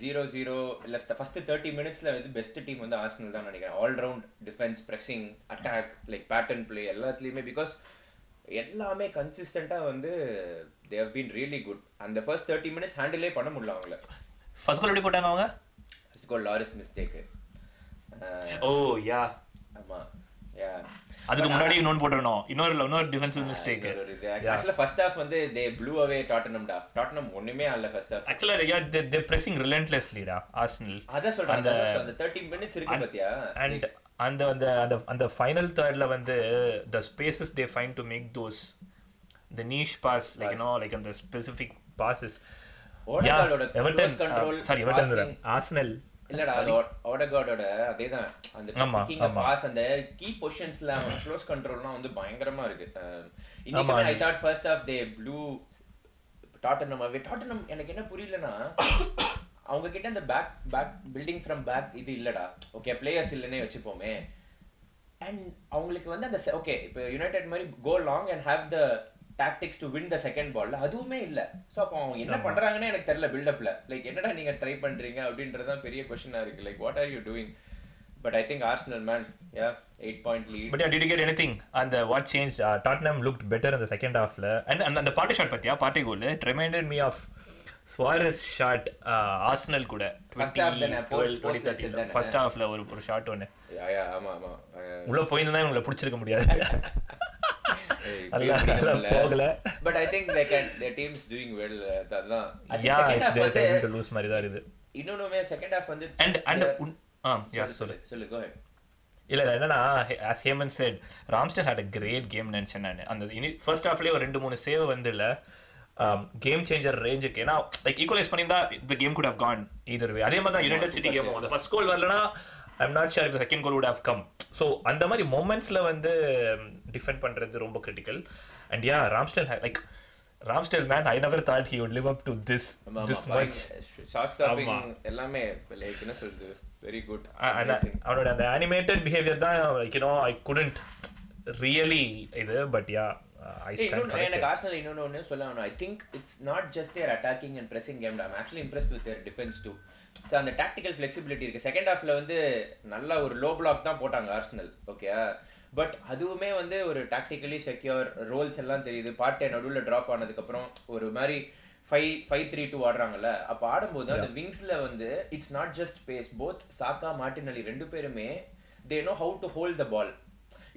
ஜீரோ ஜீரோ இல்லை ஃபர்ஸ்ட் தேர்ட்டி மினிட்ஸ்ல வந்து பெஸ்ட் டீம் வந்து ஆர்சனல் தான் நினைக்கிறேன். All round defence pressing attack like pattern play எல்லாத்துலேயுமே பிகாஸ் எல்லாமே கன்சிஸ்டண்ட்டாக வந்து they have been really good அந்த ஃபர்ஸ்ட் தேர்ட்டி மினிட்ஸ் ஹேண்டிலே பண்ண முடியல அவங்கள. ஃபர்ஸ்ட் கோல் எப்படி போட்டாங்க அவங்க? It's goal Lloris mistake oh yeah ஆமா யா அதுக்கு முன்னாடி இன்னொன்று போட்டுருணும் இன்னொரு இன்னொரு டிஃபென்சிவ் மிஸ்டேக் ஆக்சுவலா ஃபர்ஸ்ட் ஹாஃப் வந்து தே ப்ளூ அவே டாட்டனம்டா டாட்டனம் ஒண்ணுமே ஆடல ஃபர்ஸ்ட் ஹாஃப் ஆக்சுவலாக யா தே பிரேசிங் ஆர்சனல் அதான் சொல்றேன் அந்த அந்த 30 மினிட்ஸ் இருக்கு பாத்தியா? அண்ட் அந்த அந்த அந்த அந்த ஃபைனல் தேர்ட்ல வந்து the spaces they find to make those the niche pass like you know like அந்த specific passes close control sorry Everton Arsenal இல்லடா அது ஓடகார்டோட அதேதான். அந்த ஆமா. பாஸ் அந்த கீ பொசிஷன்ஸ்ல அவன் க்ளோஸ் கண்ட்ரோல்லாம் வந்து பயங்கரமா இருக்கு. இன்னைக்கு I thought first half they blew Tottenham away Tottenham எனக்கு என்ன புரியலனா அவங்க கிட்ட அந்த back back building from back இது இல்லடா. ஓகே பிளேயர்ஸ் இல்லனே வச்சுப்போமே. அண்ட் அவங்களுக்கு வந்து அந்த ஓகே இப்போ யுனைடெட் மாதிரி go long and have the tactics to win the second பால்ல அதுவுமே இல்ல. சோ அப்போ அவங்க என்ன பண்றாங்கன்னு எனக்கு தெரியல பில்டப்ல லைக் என்னடா நீங்க ட்ரை பண்றீங்க அப்படின்றது தான் பெரிய கொஸ்டினா இருக்கு. Like what are you doing but I think Arsenal man yeah eight point lead but did get anything அந்த what change Tottenham looked better இந்த செகண்ட் ஹாஃப்ல அண்ட் அந்த அந்த பார்ட்டி ஷாட் பத்தியா? Partey goal reminded me of Suarez shot Arsenal கூட. First ஹாஃப்ல ஒரு ஒரு ஷாட் ஒன்று யா ஆமா ஆமா. உள்ள போயிருந்தா உங்களை பிடிச்சிருக்க முடியாது. [LAUGHS] போகல. But I think they can their teams doing well yeah it's their time to lose மாதிரி தான் இருக்குது. இன்னொன்னுமே செகண்ட் ஹாஃப் வந்து அண்ட் அண்ட் ஆ யா சொல்லு சொல்லு. சொல்லு கோ ஹெட் இல்ல இல்ல என்னன்னா as Hemen said Ramsdale had a great game நினைச்சேன் நான். அந்த இனி ஃபர்ஸ்ட் ஹாஃப்லயே ஒரு ரெண்டு மூணு சேவ் வந்து இல்ல கேம் சேஞ்சர் ரேஞ்சுக்கு ஏன்னா லைக் ஈக்குவலைஸ் பண்ணியிருந்தா இந்த கேம் குட் ஹவ் கான் இதர் வே அதே மாதிரி தான் யுனைடெட் சிட்டி கேம் அந்த ஃபர்ஸ்ட் கோல் வரலனா I'm not if second goal would have come so அந்த மாதிரி மொமெண்ட்ஸ்ல வந்து டிஃபெண்ட் பண்றது ரொம்ப critical and yeah Ramsdale like Ramsdale man I never thought he would live up to this this much. Short stopping எல்லாமே like என்ன சொல்றது? Very good அந்த அவனோட அந்த அனிமேட்டட் பிஹேவியர் தான் லைக் ஐ குடண்ட் ரியலி இது பட் யா எனக்கு ஆர்சனல் இன்னொன்று ஒன்று சொல்ல I think it's not just their attacking and pressing game I'm actually impressed with their defence too so அந்த டாக்டிக்கல் ஃப்ளெக்சிபிலிட்டி இருக்கு. செகண்ட் ஹாஃப்ல வந்து நல்ல ஒரு லோ பிளாக் தான் போட்டாங்க ஆர்சனல் ஓகே பட் அதுவுமே வந்து ஒரு டாக்டிக்கலி செக்யூர் ரோல்ஸ் எல்லாம் தெரியுது. பார்ட்டே நடுவில் ட்ராப் ஆனதுக்கப்புறம் ஒரு மாதிரி ஃபைவ் ஃபைவ் த்ரீ டூ ஆடுறாங்கல்ல. அப்போ ஆடும்போது அந்த விங்ஸ்ல வந்து it's not just pace both Saka Martinelli ரெண்டு பேருமே they know how to hold the ball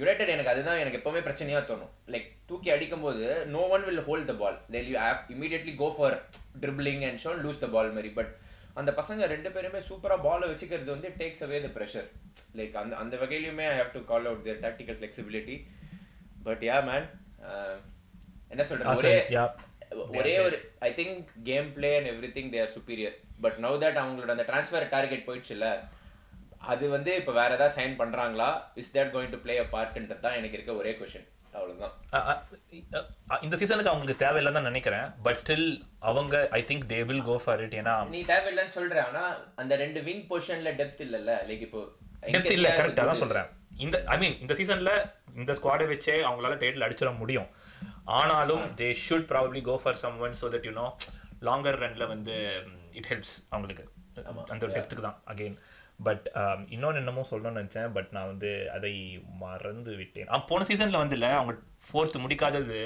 United எனக்கு அதுதான் எனக்கு எப்பவுமே பிரச்சனையா தோணும். லைக் தூக்கி அடிக்கும்போது no one will hold the ball they you have immediately go for dribbling and shown lose the ball மாதிரி. பட் அந்த பசங்க ரெண்டு பேருமே சூப்பரா பாலை வச்சுக்கிறது வந்து takes away the pressure like அந்த அந்த வகையிலுமே I have to call out their tactical flexibility but yeah man என்ன Arsenal, ஒரே. ஒரே ஒரு I think game play and everything their superior but now that அவங்களோட அந்த ட்ரான்ஸ்ஃபர் டார்கெட் போயிடுச்சுல்ல அது வந்து இப்போ வேற ஏதாவது சைன் பண்றாங்களா? Is that going to play a பார்ட்ன்றது தான் எனக்கு இருக்க ஒரே கொஷின் அவ்வளவுதான். அ- அ- அ- இந்த சீசனுக்கு அவங்களுக்கு தேவையில்லைன்னு தான் நினைக்கிறேன். பட் ஸ்டில் அவங்க I think they will go for it ஏன்னா நீ தேவையில்லைன்னு சொல்ற ஆனா அந்த ரெண்டு விங் பொசிஷன்ல டெப்த் இல்லல்ல? லைக் இப்போ டெப்த் இல்ல கரெக்டாக தான் சொல்றேன். இந்த ஐ மீன் இந்த சீசன்ல இந்த ஸ்குவாடை வச்சே அவங்களால டைட்டில் அடிச்சிட முடியும். ஆனாலும் they should probably go for someone so that you know longer ரன்ல வந்து இட் ஹெல்ப்ஸ் அவங்களுக்கு. அந்த டெப்த்துக்கு தான் அகெயின் பட் இன்னொன்று என்னமோ சொல்லணும்னு நினச்சேன். பட் நான் வந்து அதை மறந்து விட்டேன். போன சீசனில் வந்து இல்லை அவங்க ஃபோர்த்து முடிக்காதது.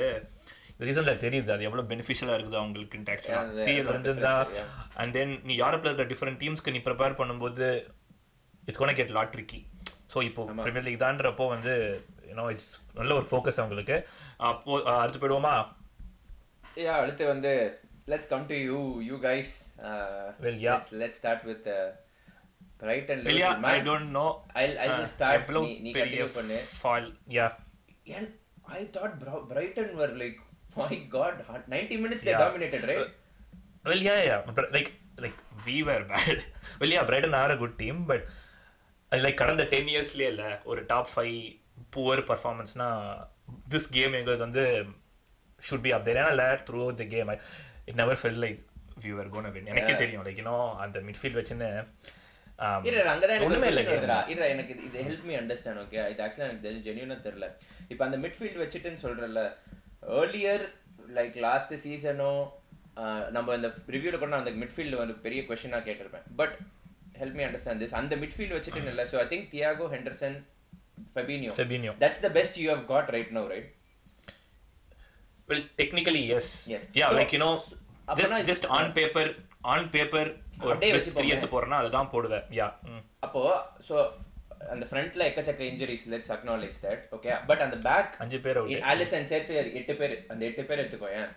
சீசனில் தெரியுது. அது எவ்வளோ பெனிஃபிஷியலாக இருக்குது அவங்களுக்கு ஆக்சுவலாக சிஎல் இருந்திருந்தா அண்ட் தென் நீ யூரோப்ல இருக்கிற டிஃப்ரெண்ட் டீம்ஸ்க்கு நீ ப்ரிப்பேர் பண்ணும்போது it's gonna get lot tricky so இப்போ பிரீமியர் லீக் தான்றப்போ வந்து யூனோ இட்ஸ் நல்ல ஒரு ஃபோக்கஸ் அவங்களுக்கு. அப்போ அடுத்து போயிடுவோமா? யா அடுத்து வந்து let's come to you you guys Well, yeah. Let's start with right and வெளியா I don't know I'll- I'll just start. நீ- நீ continue பண்ணு. Fall yeah I thought Bro- Brighton were like, my God, 90 minutes they Yeah. dominated, right? Well, yeah, yeah. But like, like we were bad. [LAUGHS] well, yeah, Brighton are a good team, but அது like கடந்த ten இயர்ஸ்லேயே இல்லை ஒரு top five poor பர்ஃபார்மன்ஸ்னா this game எங்களுக்கு வந்து should be up there ஏன்னா இல்லை throughout the game it never felt like we were gonna win எனக்கே தெரியும் லைக் யூனோ அந்த மிட்ஃபீல்ட் வச்சுன்னு um, ஒண்ணுமே இல்லை. இரு, எனக்கு இது- help me understand, okay? இது actually எனக்கு ஆ தெரியல. இப்ப அந்த midfield வச்சுட்டுன்னு சொல்றேல்ல, earlier, like last season ஓ, ஆஹ், நம்ம இந்த ரிவ்யூல கூட நான் அந்த midfield வந்து பெரிய கொஸ்டினா கேட்டிருப்பேன். But help me understand this அந்த midfield வச்சுட்டுன்னு இல்லை. So I think Thiago Henderson Fabinho Fabinho. That's the best you have got right now right Well, technically, yes. Yes. Yeah, So, like, you know, அப்பனா just, இது- just on paper, on paper, ஒரு three எடுத்து போறேன்னா அதுதான் போடுவேன். யா அப்போ so அந்த ஃப்ரண்ட்ல எக்கச்சக்க injuries let's acknowledge that okay but அந்த பேக் அஞ்சு பேர் ஆலிசன் சேர்த்து எட்டு பேர் அந்த எட்டு பேர் எடுத்துக்கோயேன்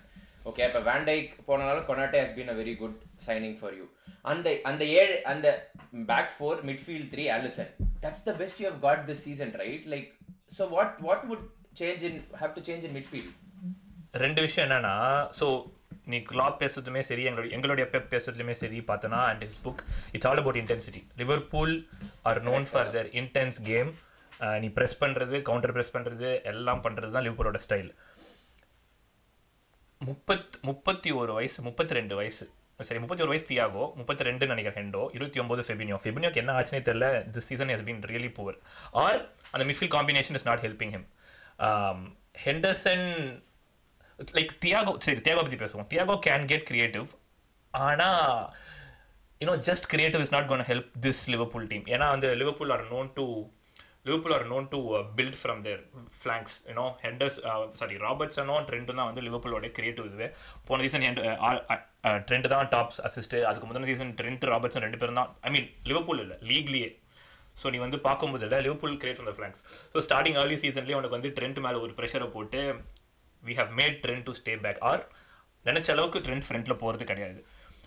ஓகே இப்போ வேண்டைக் போனாலும் Konate has been a very good signing for you அந்த அந்த ஏழு அந்த back four midfield three Alisson that's the best you have got this season right like so what what would change in have to change in midfield ரெண்டு விஷயம் என்னன்னா so நீ clap பேசுறதுமே சரி எங்களுடைய எங்களுடைய பெப் பேசுறதுலையுமே சரி பார்த்தோன்னா and is book it's all about intensity Liverpool are known for their intense game நீ ப்ரெஸ் பண்ணுறது கவுண்டர் ப்ரெஸ் பண்ணுறது எல்லாம் பண்ணுறது தான் லிவர்பூலோட ஸ்டைல் முப்பத் முப்பத்தி ஒரு வயசு முப்பத்தி ரெண்டு வயசு. சரி முப்பத்தி ஒரு வயசு தியாகோ முப்பத்தி ரெண்டு நினைக்கிறேன் ஹெண்டோ இருபத்தி ஒன்பது ஃபெபினியோ ஃபெபினியோக்கு என்ன ஆச்சுனே தெரியல this season has been really poor or அந்த midfield combination is not helping him Henderson like Thiago சரி தியாகோ பற்றி பேசுவோம். தியாகோ கேன் கெட் கிரியேட்டிவ் ஆனால் you know just creative is not gonna help this Liverpool team ஏன்னா வந்து Liverpool are known to Liverpool are known to build from their flanks you know Henders sorry ராபர்ட்ஸனோ Trent தான் வந்து லிவர்பூலோட creative இதுவே. போன season Trent தான் tops assist அதுக்கு முதல் சீசன் ட்ரெண்ட் ராபர்ட்ஸன் ரெண்டு பேரும் தான் ஐ மீன் லிவர்பூல் இல்லை லீக்லியே ஸோ நீ வந்து பார்க்கும்போது இல்லை Liverpool create from the flanks so starting early சீசன்லேயே உனக்கு வந்து ட்ரெண்ட் மேலே ஒரு ப்ரெஷரை போட்டு we have made Trent to stay back or நினச்ச அளவுக்கு ட்ரெண்ட் ஃப்ரண்ட்டில் போகிறது கிடையாது.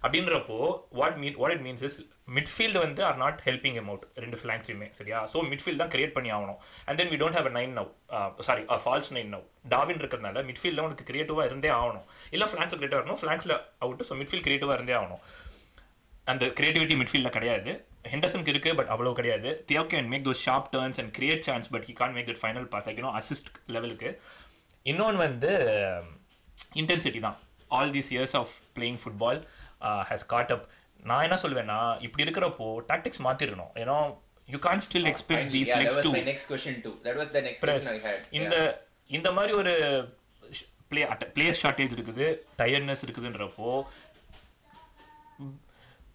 அப்படின்றப்போ what mean what it means is midfield வந்து are not helping em out ரெண்டு ஃபிளாங்ஸுமே சரியா? ஸோ மிட்ஃபீல்ட் தான் கிரியேட் பண்ணி ஆகணும். And then we don't have nine now sorry false nine now Darwin இருக்கிறதுனால மிட்ஃபீல்டில் உனக்கு கிரியேட்டிவாக இருந்தே ஆகணும். இல்லை ஃப்ளாங்ஸில் கிரியேட்டிவாக இருக்கணும் ஃபிளாங்ஸில் அவுட் ஸோ மிட்ஃபீல்ட் கிரியேட்டிவாக இருந்தே ஆகணும். அந்த கிரியேட்டிவிட்டி மிட்ஃபீல்டில் கிடையாது. ஹெண்டர்சனுக்கு இருக்குது பட் அவ்வளோ கிடையாது. Thiago can make those sharp turns and create chance but he can't make it final pass like you know assist லெவலுக்கு இன்னொன்று வந்து இன்டென்சிட்டி தான் all these years of playing football has got up நான் என்ன சொல்வேன்னா இப்படி இருக்கிறப்போ டாக்டிக்ஸ் மாற்றிருக்கணும் ஏன்னா you can't still expect these legs to my next question too. That was the next press. question I had. இந்த. இந்த மாதிரி ஒரு பிளே பிளேயர் ஷார்ட்டேஜ் இருக்குது tiredness இருக்குதுன்றப்போ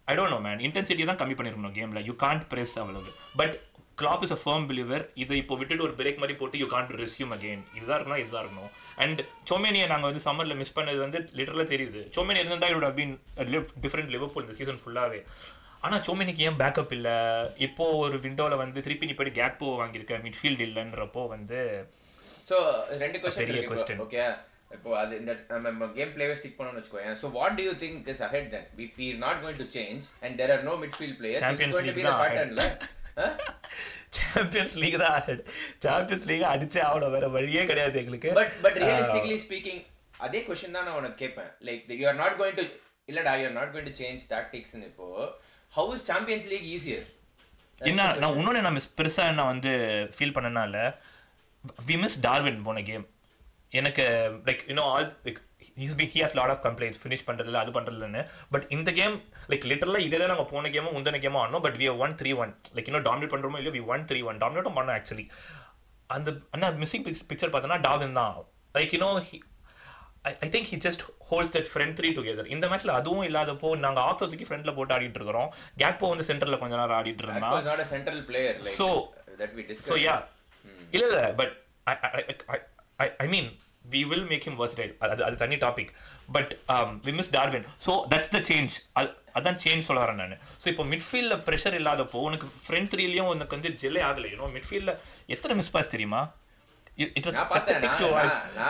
I don't know man intensity தான் கம்மி பண்ணிருக்கணும் கேமில் யூ காண்ட் ப்ரெஸ் அவ்வளவு but Klopp is a firm believer இதை இப்போ விட்டுட்டு ஒரு பிரேக் மாதிரி போட்டு யூ காண்ட் ரெஸ்யூம் அகெயின் இதுதான் இருக்கணும் இதுதான் இருக்கணும். அண்ட் சோமேனியை நாங்கள் வந்து சம்மரில் மிஸ் பண்ணது வந்து லிட்டரலாக தெரியுது. சோமேனி இருந்தால் இட் பீன் டிஃப்ரெண்ட் லிவர்பூல் இந்த சீசன் ஃபுல்லாகவே ஆனால் சோமேனிக்கு ஏன் பேக்கப் இல்லை? இப்போ ஒரு விண்டோவில் வந்து திருப்பி நீ போய் கேப்போ வாங்கியிருக்க மிட்ஃபீல்ட் இல்லைன்றப்போ வந்து So, ரெண்டு question பெரிய இருக்கு question. இப்போ, அது இந்த நம்ம கேம் பிளேவே ஸ்டிக் பண்ணணும்னு வச்சுக்கோங்க so what do you think is ahead then if is not going to change and there are no midfield players is Champions Champions League தான். சாம்பியன்ஸ் லீக் அடிச்சே ஆகணும். வேற வழியே கிடையாது எங்களுக்கு. பட் பட் ரியலிஸ்டிக்லி ஸ்பீக்கிங் அதே கொஸ்டின் தான் நான் உனக்கு கேட்பேன். Like you are not going to இல்லடா you are not going to change டாக்டிக்ஸ்னு இப்போ how is Champions League easier என்ன நான் இன்னொன்று நான் மிஸ் பெருசாக நான் வந்து ஃபீல் பண்ணனால வி மிஸ் டார்வின் போன கேம் எனக்கு like you know all like he's be he has lot of complaints finish பண்ணுறதுல அது பண்ணுறதுலன்னு பட் இந்த கேம் லைக் லிட்டரலாக இதே தான் நாங்கள் போன கேமும் முந்தின கேமும் ஆனோம் but we won three one like இன்னும் டாமினேட் பண்ணுறோமோ இல்லையோ வி ஒன் த்ரீ ஒன் டாமினேட்டும் பண்ணோம் ஆக்சுவலி அந்த அண்ணா மிஸ்ஸிங் பிக்சர் பார்த்தோன்னா டாவின் தான். Like you know I think he just holds that front three together இந்த மேட்ச்ல அதுவும் இல்லாதப்போ நாங்கள் ஆக்ஸோ தூக்கி ஃப்ரண்ட்ல போட்டு ஆடிட்டு இருக்கிறோம். கேப்போ வந்து சென்டர்ல கொஞ்ச நேரம் ஆடிட்டு So- that we discussed. So yeah இல்ல இல்ல but I mean we will make him versatile. அது அது தனி topic but we miss Darwin so that's the change அதான் சேஞ்ச் சொல்ல வரேன் நான். ஸோ இப்போ மிட்ஃபீல்டில் ப்ரெஷர் இல்லாதப்போ உனக்கு ஃப்ரண்ட் த்ரீலையும் உனக்கு வந்து ஜெல்லே ஆகலை. யூனோ மிட்ஃபீல்டில் எத்தனை மிஸ் பாஸ் தெரியுமா? இட் வாஸ்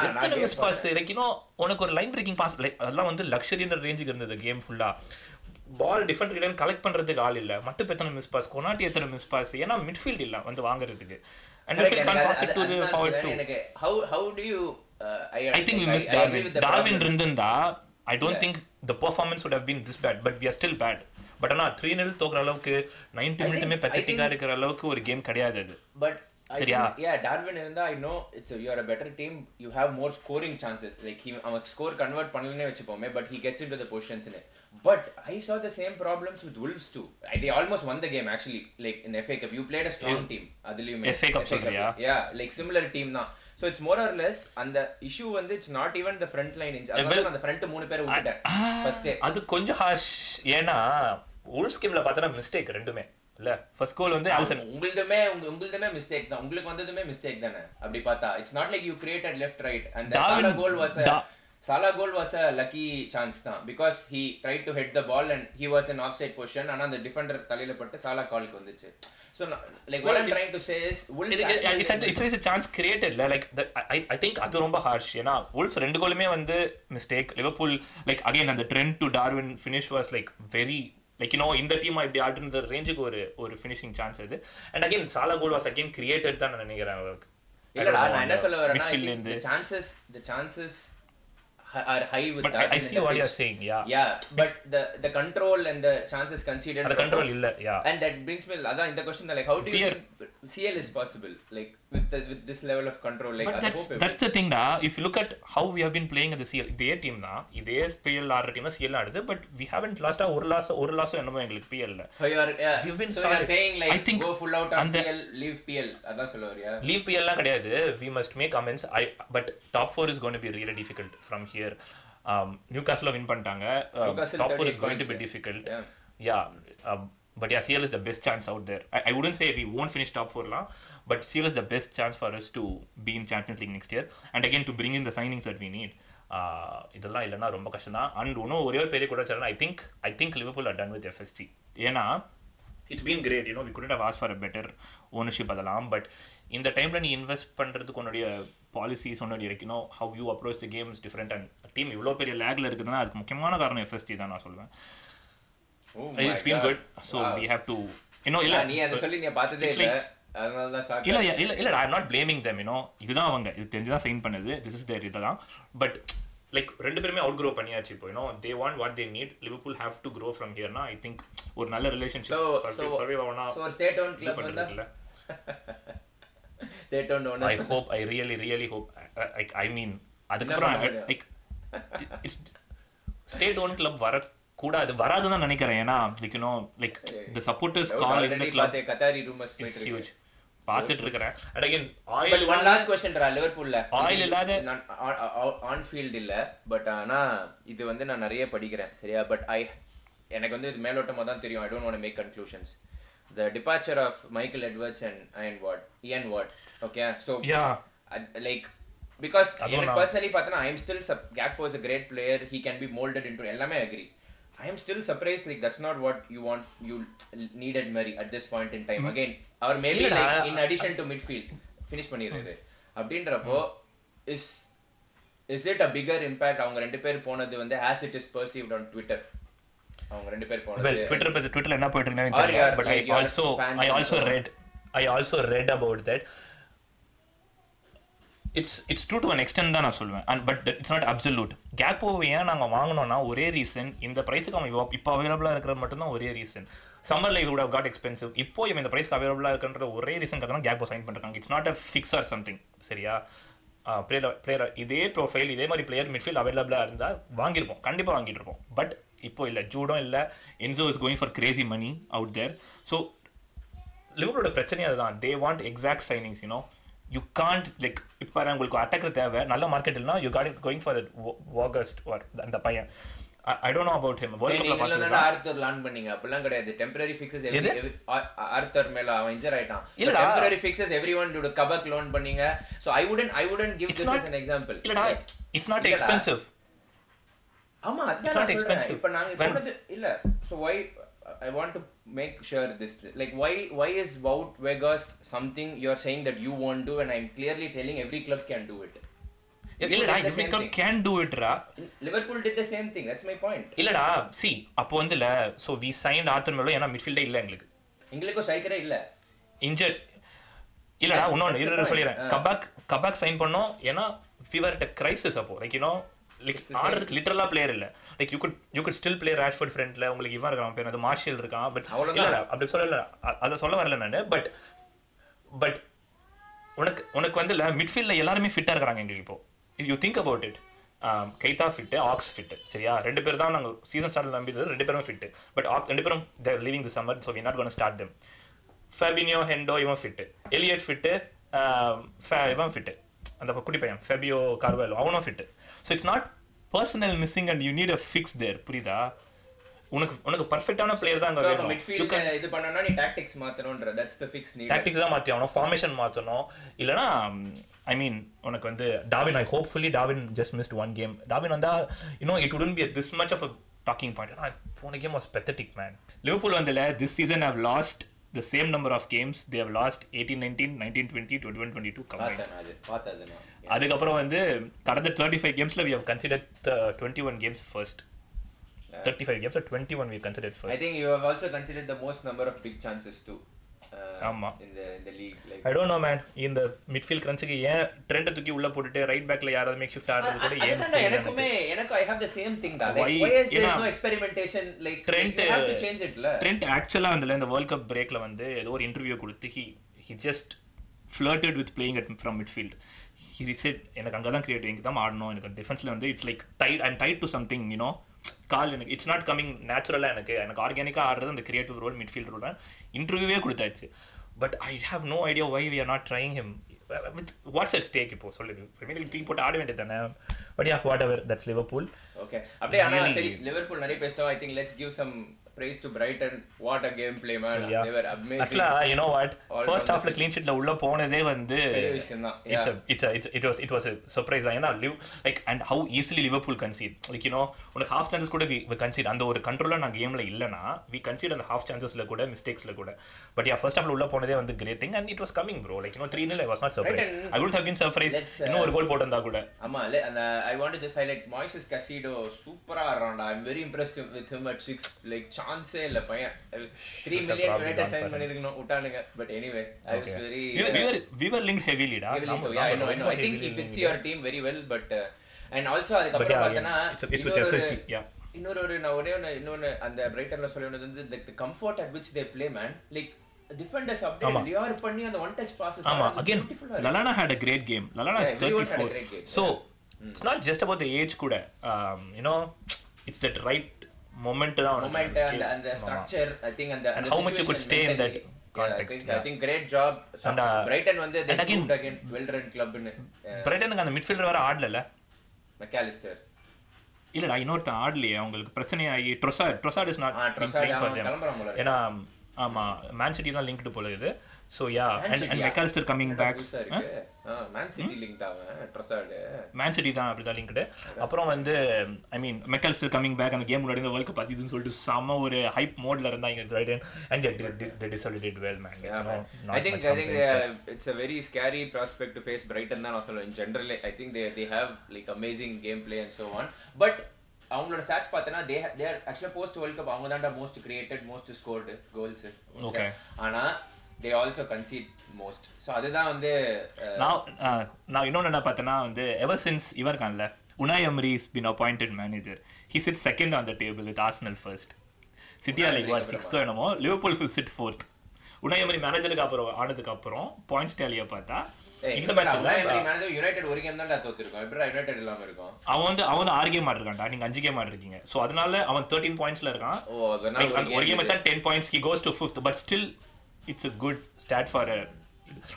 எத்தனை miss pass like you know உனக்கு ஒரு லைன் பிரேக்கிங் பாஸ் லைக் அதெல்லாம் வந்து லக்ஸரின்ற ரேஞ்சுக்கு இருந்தது கேம் ஃபுல்லா பால் டிஃபரெண்ட் இடம் கலெக்ட் பண்றதுக்கு ஆள் இல்ல. மட்டும் எத்தனை மிஸ் பாஸ் கொனாட்டி எத்தனை மிஸ் பாஸ் ஏன்னா மிட்ஃபீல்ட் இல்ல. வந்து வாங்குறதுக்கு. And midfield can't pass it to the forward. To எனக்கு I, I think I- miss Darwin Darwin. இருந்திருந்தா I don't think the performance would have been this bad but we are still bad but ஆனா three nil தோக்குற அளவுக்கு ninety மினிட்டுமே think- I பெத்தட்டிக்கா think- இருக்கிற அளவுக்கு ஒரு கேம் கிடையாது அது But I சரியா? Darwin இருந்தா I know it's a, you're a better team. You have more scoring chances. Like he, அவன் score convert பண்ணலனே வச்சுப்போமே, but he gets into the positions in it. But I saw the same problems with Wolves too. I, they almost won the game actually. Like in FA Cup, you played a strong team. அதுலயுமே FA Cup சொல்றியா? Yeah, like similar team தான். So it's more or less அந்த issue வந்து it's not even the front line injury. அதனால நான் அந்த front மூணு பேரை விட்டுட்டேன். First அது கொஞ்சம் ஹார்ஷ் ஏன்னா உல்ஸ் கேம்ல பார்த்தா மிஸ்டேக் ரெண்டுமே. இல்ல? ஃபர்ஸ்ட் கோல் வந்து ஆல்சன் உங்களுதுமே உங்க உங்களுதுமே மிஸ்டேக் தான். உங்களுக்கு வந்ததுமே மிஸ்டேக் தானே? அப்படி பார்த்தா it's not like you created left right Salah goal was Salah goal was a lucky chance தான். Because he try to head the ball and he was in offside position ஆனா அந்த defender தலையில பட்டு சாலா காலுக்கு வந்துச்சு. திங்க் அது ரொம்ப harsh ஏன்னா உல்ஸ் ரெண்டு கோலுமே வந்து மிஸ்டேக் லிவர்பூல் லைக் அகைன் அந்த Trent to Darwin finish was like very like you know இந்த டீம் இப்படி ஆடுன்ற ரேஞ்சுக்கு ஒரு ஒரு ஃபினிஷிங் சான்ஸ் இது and again Salah goal was again created தான் நான் நினைக்கிறேன். அவருக்கு இல்லடா நான் என்ன சொல்ல வரேன்னா ல இருந்து. are high with but I, I see what pitch. you're saying yeah yeah but it's, the the control and the chances conceded the control illa yeah and that brings me other in the question like how do fear. you think CL is possible like with, the, with this level of control. Like, but that's, that's the thing, da. If you look at how we have been playing at the CL, இதே team தான் இதே PL ஆடுற team தான் CL ஆடுது. But we haven't லாஸ்டா ஒரு loss ஒரு loss என்னமோ எங்களுக்கு பிஎல்ல you have been so you saying like I think go full out on CL leave PL அதான் சொல்லுவறியா லீவ் பிஎல்லாம் கிடையாது. We must make comments I but top 4 is going to be really difficult from here new காஸ்ல win பண்ணிட்டாங்க. Top 4 is going to be difficult yeah but yeah CL is the best chance out there I wouldn't say we won't finish top 4லாம் But CL is the best chance for us to be in Champions League next year. And again, to bring in the signings that we need. Uh, இதெல்லாம் இல்லைனா ரொம்ப கஷ்டம் தான் and இன்னும் ஒரே ஒரு பெரிய குற்றச்சாரம் I think I think Liverpool at done with FSG ஏன்னா it's been great you know we could have ask for a better ownership அதெல்லாம். பட் இந்த டைமில் நீ இன்வெஸ்ட் பண்ணுறதுக்கு உன்னுடைய பாலிசிஸ் உன்னுடைய இருக்கணும் how you approach the games different and team இவ்வளோ பெரிய லேக்ல இருக்குதுன்னா அதுக்கு முக்கியமான காரணம் எஃப்எஸ்டி தான் நான் சொல்லுவேன் it's been good so we have to இன்னும் இல்லை நீ அதை சொல்லி நீ பார்த்ததே இல்லை. இல்ல இல்ல இல்ல I not blaming them you know இதுதான் அவங்க இது தெரிஞ்சு தான் சைன் பண்ணது. திஸ் இஸ் தேர் இதுதான். பட் லைக் ரெண்டு பேருமே அவுட் க்ரோ பண்ணியாச்சு இப்போ you know they want what they need Liverpool have to grow from ஹியர்னா I think ஒரு நல்ல ரிலேஷன்ஷிப் so, சர்வே ஆகணும் ஒரு club வந்தா பண்றது [LAUGHS] இல்ல. State owned owner. I hope I really really hope like I mean அதுக்கப்புறம்? Like it's state own club வர கூடாது வராதுன்னு தான் நினைக்கிறேன். ஏன்னா like you know like the supporters call in the club is போயிட்டு ஹியூஜ். பார்த்துட்டு இருக்கிறேன் But I'll one last question டா, லிவர்பூல்ல. இது இல்லாத- on field இல்ல. பட் ஆனா இது வந்து நான் நிறைய படிக்கிறேன் சரியா? பட் ஐ எனக்கு வந்து இது மேலோட்டமா தான் தெரியும். I don't want make conclusions the departure of Michael Edwards and Ian what Ian what okay so yeah like because எனக்கு பர்சனலி பார்த்தனா I am still cake was a great player he can be moulded into எல்லாமே agree I am still surprise like that's not what you want you needed Marie at this point in time again our maybe இல்லடா. Like in addition to midfield finish பண்ணிடுறாரு அப்படின்றப்போ is is it a bigger impact அவங்க ரெண்டு பேர் போனது வந்து as it is perceived on Twitter அவங்க ரெண்டு பேர் well போனது twitter பத்தி twitterல என்ன போயிட்டு Or இருக்குன்னு your- but i like your also fans i and also so on. read i also read about that it's it's true to an extent தான் நான் சொல்லுவேன் and but it's not absolute Gakpo ஏன் நாங்கள் வாங்கினோம்னா ஒரே reason இந்த ப்ரைஸுக்கு அவன் இப்போ- அவைலபிளாக இருக்கிறது மட்டும்தான் ஒரே ரீசன் சம்மர்ல இது கூட காட் எக்ஸ்பென்சிவ் இப்போ இவன் இந்த ப்ரைஸ்க்கு அவைலபிளாக இருக்கிற ஒரே ரீசனுக்காக தான் கேப்போ சைன் பண்ணுறாங்க it's not a fix or something சரியா? பிளேயர் பிளேயர் இதே ப்ரொஃபைல் இதே மாதிரி பிளேயர் மிட்ஃபீல்ட் அவைலபிளாக இருந்தால் வாங்கியிருப்போம் கண்டிப்பாக வாங்கிட்டு இருப்போம். பட் இப்போ இல்லை ஜூடும் இல்லை Enzo is going for crazy money out there so லிவரோட பிரச்சனை அதுதான். They want exact signings you know you can't like இப்போ உங்களுக்கு அட்டாக்கர் தேவை. நல்ல மார்க்கெட் இல்லைனா யூ காட் கோயிங் ஃபார் வாகஸ்ட் ஆர் அந்த பையன். I don't know about him World கப்ல பார்த்து ஆர்த்தர் லான் பண்ணீங்க. அப்படிலாம் கிடையாது. Temporary fixes? ஆர்த்தர் மேல அவன் இன்ஜர் ஆயிட்டான். Temporary fixes everyone to Kabak loan பண்ணீங்க. So I wouldn't I wouldn't give this as an example. இல்லடா. It's not. எக்ஸ்பென்சிவ் ஆமா நான் சொல்றேன். expensive. இப்போ நாங்க இல்ல. So why I want to make sure this like why why is Wout Weghorst something you're saying that you won't do and I'm clearly telling every club can do it இல்லடா every thing. Can do இட்ரா Liverpool did the same thing that's my point இல்லடா see அப்போ வந்துல so we signed Arthur Melo ஏன்னா மிட்ஃபீல்டே இல்லை எங்களுக்கு எங்களுக்கும் சைக்கரே இல்ல injured இல்லடா the இரு ஆ. கபாக் கபாக் சைன் பண்ணோம் ஏன்னா ஃபீவர் அட் கிரைசிஸ் அப்போ like like It's the same. ஆடுறதுக்கு லிட்டரலாக பிளேயர் இல்லை like you could you could still play Rashford ஃப்ரண்ட்ல உங்களுக்கு இவன் இருக்கான் பேர் அது மார்ஷியல் இருக்கான். பட். இல்லடா அப்படி சொல்லல. அதை சொல்ல வரல நான். பட் பட் உனக்கு உனக்கு வந்து இல்லை மிட்ஃபீல்டில் எல்லாருமே ஃபிட்டாக இருக்கிறாங்க எங்களுக்கு இப்போ. You think about it Keita fit Ox fit சரியா? ரெண்டு பேர் தான் நாங்கள் சீசன் ஸ்டார்ட் நம்பிடுறது ரெண்டு பேரும் ஃபிட்டு பட் ஆக் ரெண்டு பேரும் they're leaving the summer so we not gonna start them Fabinho Hendo இவன் ஃபிட்டு எலியட் ஃபிட்டு இவன் ஃபிட்டு அந்த குட்டி பையன் ஃபெபியோ கார்வேலோ அவனும் fit so it's not personnel missing and you need a fix there புரியுதா? உனக்கு உனக்கு பர்ஃபெக்டான பிளேயர் தான் அங்கே வேணும். midfield இது பண்ணனும்னா நீ tactics மாத்தணும்ன்ற that's the fix need tactics தான் மாற்றி ஆகணும் ஃபார்மேஷன் மாற்றணும் இல்லைனா ஐ மீன் உனக்கு வந்து Darwin I hopefully Darwin just missed one game Darwin வந்தா இன்னும் it wouldn't be this much of a talking point போன game was pathetic man Liverpool வந்துல this season have lost the same number of games they have lost eighteen nineteen nineteen twenty twenty one twenty two combined அதுக்கப்புறம் வந்து கடந்த thirty five கேம்ஸில் we have consider twenty one games first thirty five games twenty one we consider I first think you have also considered the most number of big chances too. Uh, ஆமா. In the in the league, like. I don't know man இந்த midfield கிரன்ச்சுக்கு ஏன் ட்ரெண்டை தூக்கி உள்ள போட்டுட்டு right பேக்ல யாராவது மேக் ஷிஃப்ட் ஆடுறது கூட ஏன் எனக்குமே எனக்கு thing da. Like, Why? why is there ஏன்னா, no experimentation? Like, Trent, you have to change it, la. Trent ஆக்சுவலாக வந்து இந்த வேர்ல்ட் கப் பிரேக்ல வந்து ஏதோ ஒரு இன்டர்வியூ கொடுத்து he he just flirted with playing at from midfield he said எனக்கு அங்கே தான் கிரியேட் எனக்கு தான் ஆடணும் எனக்கு டிஃபென்ஸில் வந்து it's like tied I'm tied to something you know கால் எனக்கு இட்ஸ் நாட் கமிங் நேச்சுரலாக எனக்கு. எனக்கு ஆர்கானிக்காக ஆடுறது அந்த கிரியேட்டிவ் ரோல் மிட்ஃபீல்ட் ரோல் இன்டர்வியூவே கொடுத்தாச்சு. But I have no idea why we are not trying him with what's at stake இப்போ? சொல்லுது பிரீமியர் தூக்கி போட்டு ஆட வேண்டியது தானே? But yeah whatever that's Liverpool Okay. அப்படியே ஆனா Really- சரி லிவர்பூல் நிறைய பேசிட்டோம். I think let's give some praise to Brighton. What a game play man. Yeah. they were amazing. ஆக்சுவலா you know what All first down ஹாஃப்ல the clean ஷீட்ல உள்ள போனதே வந்து it's it's it's it was it was surprise தான். ஏன்னா live like and how easily Liverpool concede like you know உனக்கு half chances கூட வி கன்சீட் அந்த ஒரு கண்ட்ரோலாக நான் கேமில் இல்லைனா வி கன்சீட் அந்த ஹாஃப் சான்சஸ்ல கூட மிஸ்டேக்ஸ்ல கூட. பட் யா ஃபர்ஸ்ட் ஹாஃப்ல உள்ள போனதே வந்து great thing and it was coming bro like you know three nil I was not surprise I would have been surprise இன்னும் ஒரு கோல் போட்டிருந்தா கூட. ஆமா uh, I want to just highlight Moises Casido சூப்பரா ஆடுறான்டா. I'm very impressed with him at six. Like சான்ஸே இல்ல பையன் three Should have million probably United gone sign. பண்ணிருக்கணும் விட்டானுங்க but anyway I was very we we were we were linked heavily டா heavily நாம- to- yeah, I நாம know, I know. ரொம்ப I think he heavily fits linked. your team very well, but uh, and also But அதுக்கப்புறம் yeah, பார்த்தனா again, it's, it's with SSG, yeah. இன்னொரு ஒரு நான் ஒரே ஒன்று இன்னொன்று அந்த பிரைட்டன்ல சொல்லி ஒன்று வந்து like the comfort at which they play man like defenders அப்படியே. லியார் பண்ணி அந்த ஒன் டச் பாசஸ் ஆமா again lalana had a great game lalana is Yeah, everyone had a 34 great game, so it's not just about the age கூட um, you know it's that தான் moment அந்த கிடக்கு. அந்த ஆமா. ஸ்ட்ரக்சர் ஐ திங்க் அந்த I. Think great job uh, Brighton வந்து again again well run கிளப்னு பிரைட்டனுக்கு அந்த மிட்ஃபீல்டர் வேற ஆடல மெக்காலிஸ்டர் இல்லடா இன்னொருத்தன் ஆடலையே அவங்களுக்கு பிரச்சனையாகி ட்ரொசாட் ட்ரொசாட் இஸ் நாட். ஏன்னா ஆமா மேன் சிட்டி தான் லிங்க்டு போல இது so yeah and and Mac Allister coming back Man City link Man City தான் அப்படி தான் லிங்க்டு அப்புறம் வந்து I mean Mac Allister coming back அந்த கேம் முன்னாடி இந்த வேர்ல்ட் கப் அதுன்னு சொல்லிட்டு செம ஒரு ஹைப் மோட்ல இருந்தாங்க Brighton and the decided well man Yeah, man. I think I think uh, it's a very scary prospect to face Brighton தான் நான் சொல்லுவேன். In general, I think they they have like amazing gameplay and so on. But அவங்களோட stats பார்த்தனா they they are actually post World Cup அவங்க தான்டா most created most scored goals Okay. ஆனா they also concede most so அதுதான் வந்து நான் uh, நான் இன்னொன்று என்ன பார்த்தேன்னா வந்து எவர் சின்ஸ் இவர் இருக்கான்ல Unai Emery is been appointed manager he sit second on the table with Arsenal first சிட்டியா like what சிக்ஸ்த்தோ என்னமோ? Liverpool fill sit fourth Unai Emery மேனேஜருக்கு அப்புறம் ஆனதுக்கு அப்புறம் பாயிண்ட்ஸ் டேலியை பார்த்தா இந்த மேட்ச் யுனைடெட் ஒரு கேம் தான்டா தோத்துருக்கோம் எப்படி யுனைடெட் இல்லாம இருக்கும்? அவன் வந்து அவன் ஆறு கேம் ஆடிருக்கான்டா. நீங்க அஞ்சு கேம் ஆடிருக்கீங்க. ஸோ அதனால அவன் தேர்ட்டீன் பாயிண்ட்ஸ்ல இருக்கான். ஒரு கேம் எடுத்தா ten points he goes to fifth but still it's a good start for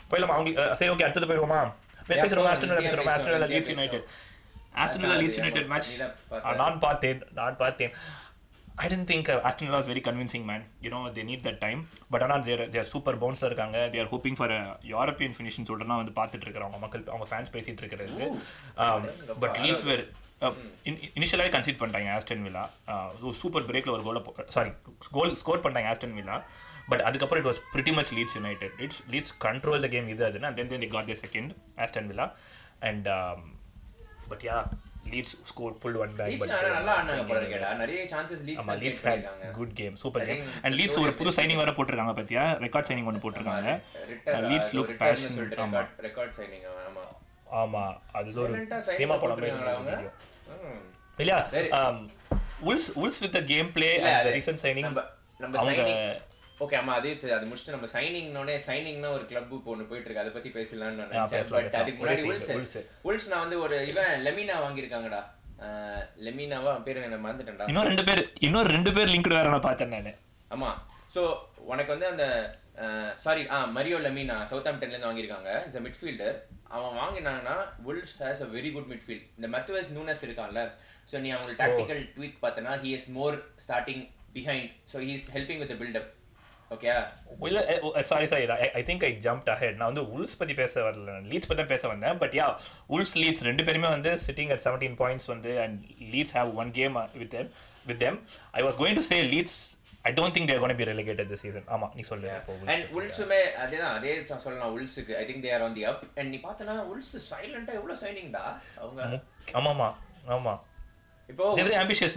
போயிடலாமா அவங்க சரி ஓகே அடுத்தது போயிடுவோமா. Aston Aston Leeds United Aston Leeds United match. நான் பார்த்தேன் நான் பார்த்தேன் I didn't think Aston Villa was very convincing, man. You know, they need that time. But ஆனால் super bounce இருக்காங்க. They are hoping for a European finish சொல்லிட்டு வந்து பார்த்துட்டு இருக்கிறாங்க. மக்கள் அவங்க ஃபேன்ஸ் பேசிட்டு இருக்கிறது பட் லீவ்ஸ் வேர் இனிஷியலாகவே கன்சிட் பண்ணிட்டாங்க ஆஸ்டன் வில்லா சூப்பர் பிரேக்கில் ஒரு கோலை சாரி கோல் ஸ்கோர் பண்ணிட்டாங்க ஆஸ்டன் வில்லா பட் அதுக்கப்புறம் it was pretty much Leeds United it's Leeds control the game இது அதுனா then then got the second Aston Villa and but yeah Leeds score pull one back இருக்கேடா நிறைய chances Leeds ஆமா Leeds good game super game and Leeds ஒரு புது signing வேற போட்டிருக்காங்க பாத்தியா? ரெக்கார்ட் சைனிங் ஒன்று போட்டிருக்காங்க. லீட்ஸ் லுக் பேஷன் ஆமா. ரெக்கார்ட் சைனிங் ஆமா. ஆமா அது ஒரு சேமா படம். இல்லையா Wolves Wolves with the game play recent signing அவங்க ஓகே ஆமா அதே அது முடிச்சுட்டு நம்ம சைனிங்னோனே சைனிங்னா ஒரு கிளப் ஒன்று போயிட்டு இருக்கு அதை பத்தி பேசலாம்னு நான் நினைச்சேன். பட். அதுக்கு முன்னாடி உல்ஸ். உல்ஸ் நான் வந்து ஒரு இவன் லெமினா வாங்கியிருக்காங்கடா. லெமினாவா பேரு என்ன மறந்துட்டேன்டா. இன்னும் ரெண்டு பேர் இன்னும் ரெண்டு பேர் லிங்க்டு வேற நான் பார்த்தேன் நான். ஆமா. சோ உனக்கு வந்து அந்த சாரி ஆ மரியோ லெமினா சவுத் ஆம்டன்ல இருந்து வாங்கியிருக்காங்க. இஸ் அ மிட்ஃபீல்டர் அவன் வாங்கினாங்கன்னா Wolves has a very good midfield இந்த மெத்துவஸ் நூனஸ் இருக்கான்ல. ஸோ நீ அவங்க டாக்டிக்கல் ட்வீட் பார்த்தனா he is more starting behind so he is helping with buildup okay இல்ல sorry sorry I think I jump ahead நான் வந்து உல்ஸ் பத்தி பேச வரல. லீட்ஸ் தான் பேச வந்தேன். பட் யா உல்ஸ் லீட்ஸ் ரெண்டு பேருமே வந்து சிட்டிங் அட் செவன்டீன் பாயிண்ட்ஸ் வந்து and Leeds have one game with them with them. I was going to say Leeds I don't think they're gonna be relegated this season ஆமா நீ சொல்லு. And உல்ஸுமே அதேதான் அதே சொல்லலாம் உல்ஸுக்கு I think they are on the up and நீ பார்த்தனா உல்ஸ் சைலண்டா எவ்வளவு சைனிங்டா அவங்க? முக்- ஆமாமா ஆமா. இப்போ They're very ambitious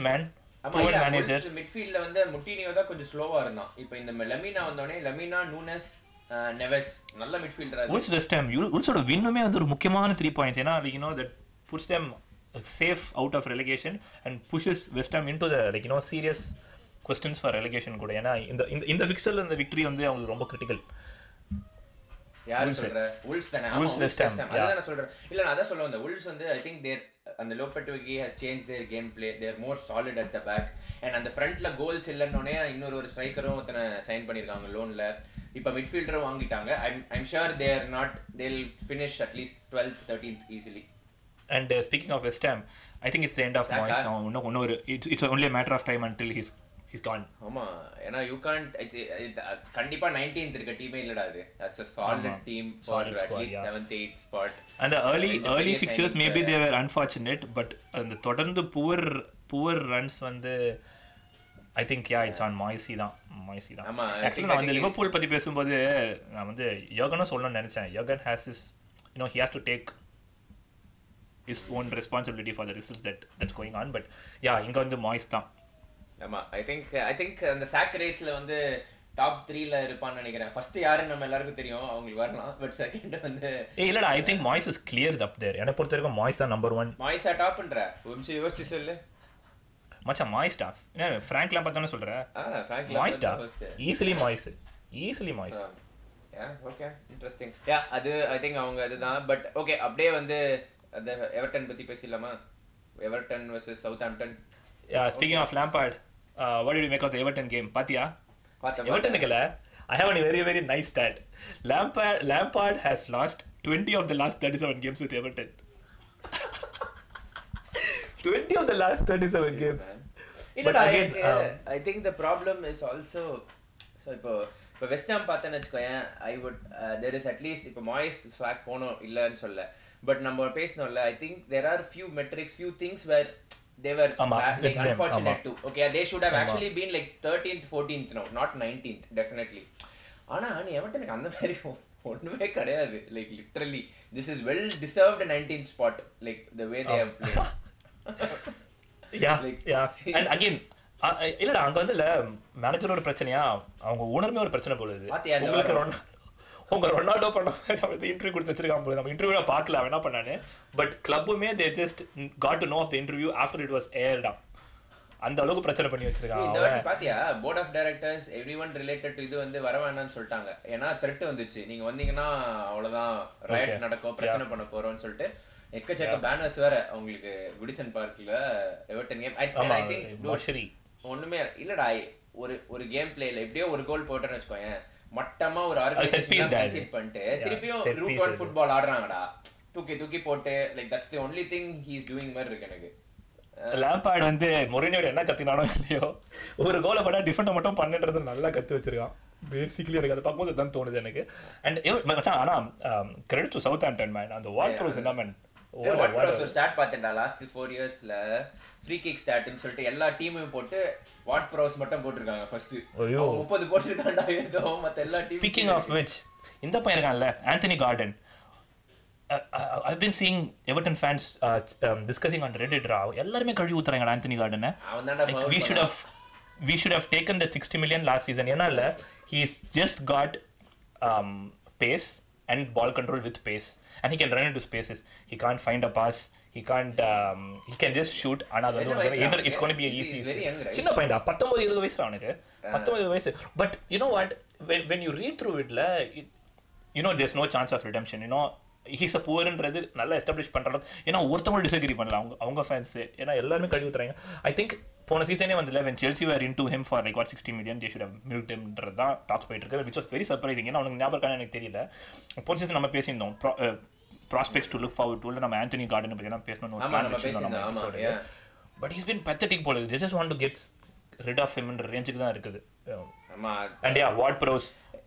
மிட்ஃபீல்ட்ல வந்து முட்டினியோ தான் கொஞ்சம் ஸ்லோவா இருந்தான். இப்போ இந்த லெமினா வந்தோடனே லெமினா நூனஸ் நெவஸ் நல்ல மிட்ஃபீல்டர் உல்ஸ் வெஸ்ட் ஹாம் உல்ஸோட வின்னுமே வந்து ஒரு முக்கியமான த்ரீ பாயிண்ட்ஸ் ஏன்னா you know that puts them safe out of relegation and pushes West Ham into the like you know serious questions for relegation கூட. ஏன்னா இந்த இந்த இந்த ஃபிக்ஸரில் இந்த விக்டரி வந்து அவங்களுக்கு ரொம்ப கிரிட்டிக்கல் யாரு. சொல்ற? உல்ஸ் தானே? உல்ஸ் Ham. yeah. அதான் நான் சொல்றேன். இல்ல நான் அதான் சொல்ல வந்தேன். உல்ஸ் வந்து ஐ திங்க் தேர் அந்த Lopetegui has change their game play they're more solid at the back and அந்த ஃப்ரண்ட்ல கோல்ஸ் இல்லைன்னொடனே இன்னொரு ஒரு ஸ்ட்ரைக்கரும் ஒருத்தனை சைன் பண்ணிருக்காங்க லோன்ல இப்போ மிட்ஃபீல்டரும் வாங்கிட்டாங்க. I'm I'm sure they're not they'll finish at least twelfth thirteenth easily and speaking of West I think it's end of. Moyes இன்னும் இன்னொரு it's it's only matter of time until he's he's gone ஆமா. ஏன்னா you can't கண்டிப்பா 19th இருக்க டீமே இல்லடா அது. That's a solid team for Solid at squad, least yeah. 7th 8th spot. They were unfortunate but அந்த தொடர்ந்து புவர் புவர் ரன்ஸ் வந்து I think yeah it's on மாய்ஸி தான். மாய்ஸி தான். ஆக்சுவலி நான் வந்து லிவர்பூல் பற்றி பேசும்போது நான் வந்து யோகனும் சொல்லணும்னு நினச்சேன். யோகன் has is you know he has to take his own responsibility for the results that that's going on but yeah இங்கே வந்து மாய்ஸ் தான். ஆமா ஐ திங்க் ஐ திங்க் அந்த சாக் ரேஸ்ல வந்து டாப் த்ரீல இருப்பான்னு நினைக்கிறேன். ஃபர்ஸ்ட் யாருன்னு நம்ம எல்லாருக்கும் தெரியும்? அவங்களுக்கு வரலாம். பட் செகண்ட் வந்து இல்லடா I think Moyes is clear up there என்னை பொறுத்த வரைக்கும் மாய்ஸ் தான் நம்பர் ஒன் மாய்ஸா டாப்ன்ற ஒரு நிமிஷம் யோசிச்சு சொல்லு. மச்சான் மாய்ஸ் டா? என்ன ஃப்ராங்க்லாம் பார்த்தானே ஃப்ராங்க் மாய்ஸ் டா? Easily Moyes easily Moyes okay interesting yeah அது ஐ திங்க் அவங்க அதுதான். பட் ஓகே அப்படியே வந்து அந்த எவர்டன் பத்தி பேசிடலாமா? Everton vs Southampton Yeah, speaking of Lampard, uh, what did you make of the Everton game? Patia? பார்த்தேன் Everton ikkala, I have a very very nice stat. Lampard Lampard has lost 20 of the last 37 games with Everton. 20 of the last 37 games. இல்லடா again, um, I think the problem is also so இப்போ இப்போ West Ham பார்த்தேன்னு வச்சுக்கோயேன் I would there is at least இப்போ Moyes ஃபிளாக் போனோம் இல்லைன்னு சொல்ல பட் நம்ம பேசணும்ல I think there are few metrics few things where they were ஆமா, லைக் it's them, அன்ஃபார்ச்சுனேட் ஆமா. To okay they should have actually been like thirteenth fourteenth no not nineteenth definitely ஆனா நீ எவர்டனுக்கு அந்த மாதிரி ஒ- ஒண்ணுமே கிடையாது. Like literally this is well deserved nineteenth spot like the way they have played yeah Like, yeah and again இல்லடா அங்க வந்து இல்ல மேனேஜர் ஒரு பிரச்சனையா? அவங்க ஓனருமே ஒரு பிரச்சனை போடுது பாத்தியா இந்த உங்களுக்கு உங்க ரொனால்டோ பண்ண மாதிரி அவன் இன்டர்வியூ கொடுத்து வச்சிருக்கான் போல. நம்ம இன்டர்வியூல பார்க்கல அவன் என்ன பண்ணானு? But கிளப்புமே they just got to know of the interview after it was ஏர்டா அந்த அளவுக்கு பிரச்சனை பண்ணி வச்சிருக்கான் இந்த வாட்டி பாத்தியா? Board of directors everyone related இது வந்து வர வேணாம்னு சொல்லிட்டாங்க. ஏன்னா த்ரெட் வந்துச்சு. நீங்க வந்தீங்கன்னா அவ்வளவுதான். ரைட் நடக்கும் பிரச்சனை பண்ண போறோம்னு சொல்லிட்டு எக்கச்சக்க பேனர்ஸ் வேற அவங்களுக்கு குடிசன் பார்க்ல எவர்டன் கேம் ஐ திங்க் ஒண்ணுமே இல்லடா ஒரு ஒரு கேம் பிளேல எப்படியோ ஒரு கோல் போட்டேன்னு வச்சுக்கோயேன். மட்டமா ஒரு ஆர்கனைசேஷன் இது. பண்ணிட்டு திருப்பியும் ரூட் ஒன். ஃபுட்பால் ஆடுறாங்கடா. தூக்கி தூக்கி போட்டு like that's the only thing he is doing மாதிரி இருக்கு எனக்கு. லேம்பார்டு வந்து மொரினியோட என்ன கத்தினானோ இல்லையோ ஒரு கோலை பண்ணா டிஃபெண்டை மட்டும் பண்ணுன்றது நல்லா கத்து வச்சிருக்கான். பேசிக்கலி எனக்கு அதை பார்க்கும்போது தான் தோணுது எனக்கு. அண்ட் மச்சான் ஆனா கிரெடிட் டு சவுத் ஆம்டன் மேன் அந்த வால் ப்ரோஸ் என்ன மேன் வாட் ப்ரோஸ் ஒரு ஸ்டார்ட் பார்த்தேன்டா லாஸ்ட் ஃபோர் இயர்ஸ்ல ஃப்ரீ கிக் ஸ்டாட்னு சொல்லிட்டு எல்லா டீமையும் போட்டு வாட் ப்ரோஸ் மட்டும் போட்டிருக்காங்க ஃபர்ஸ்ட் ஐயோ. முப்பது போட்டிருக்காண்டா ஏதோ மத்த எல்லா டீம் ஸ்பீக்கிங் ஆஃப் விச் இந்த பையன் இருக்கான்ல Anthony Gordon I been Everton fans discussing on Reddit ரா எல்லாருமே கழுவி ஊத்துறாங்க ஆந்தனி கார்டனை அவன் தான்டா like foul we should பண்ணான். have we should have taken the 60 million last season. ஏன்னா இல்ல he's just got um, pace and ball control with pace. And he can run into spaces he can't find a pass he can't um, he can just shoot ஆனா அது வந்து either it's going to be easy? சின்ன பையன்டா பத்தொன்பது இருபது வயசுல அவனுக்கு பத்தொன்பது வயசு but you know what when when you read through it ல it, you know there's no chance of redemption you know he's a புவர்ன்றது நல்லா எஸ்டாப்ளிஷ் பண்றது ஏன்னா ஒருத்தவங்க டிசகிரி பண்ணல அவங்க அவங்க ஃபேன்ஸ் ஏன்னா எல்லாருமே கழுவி ஊத்துறாங்க ஐ திங்க் போன சீசனே வந்து when Chelsea were in to him for like what sixty million they should milked ஹிம்ன்றது தான் டாக்ஸ் போயிட்டு இருக்கு விச் வாஸ் வெரி சர்ப்ரைசிங் ஏன்னா அவனுக்கு ஞாபகம் எனக்கு தெரியல. போன சீசன் நம்ம பேசியிருந்தோம். Prospects to look forward to நம்ம ஆண்டனி கார்டன் பற்றி தான் பேசணும். பட் இஸ் பின் பெத்தட்டிக் போல just just want to get rid of ஹிம்ன்ற ரேஞ்சுக்கு தான் இருக்குது. And yeah what Prowse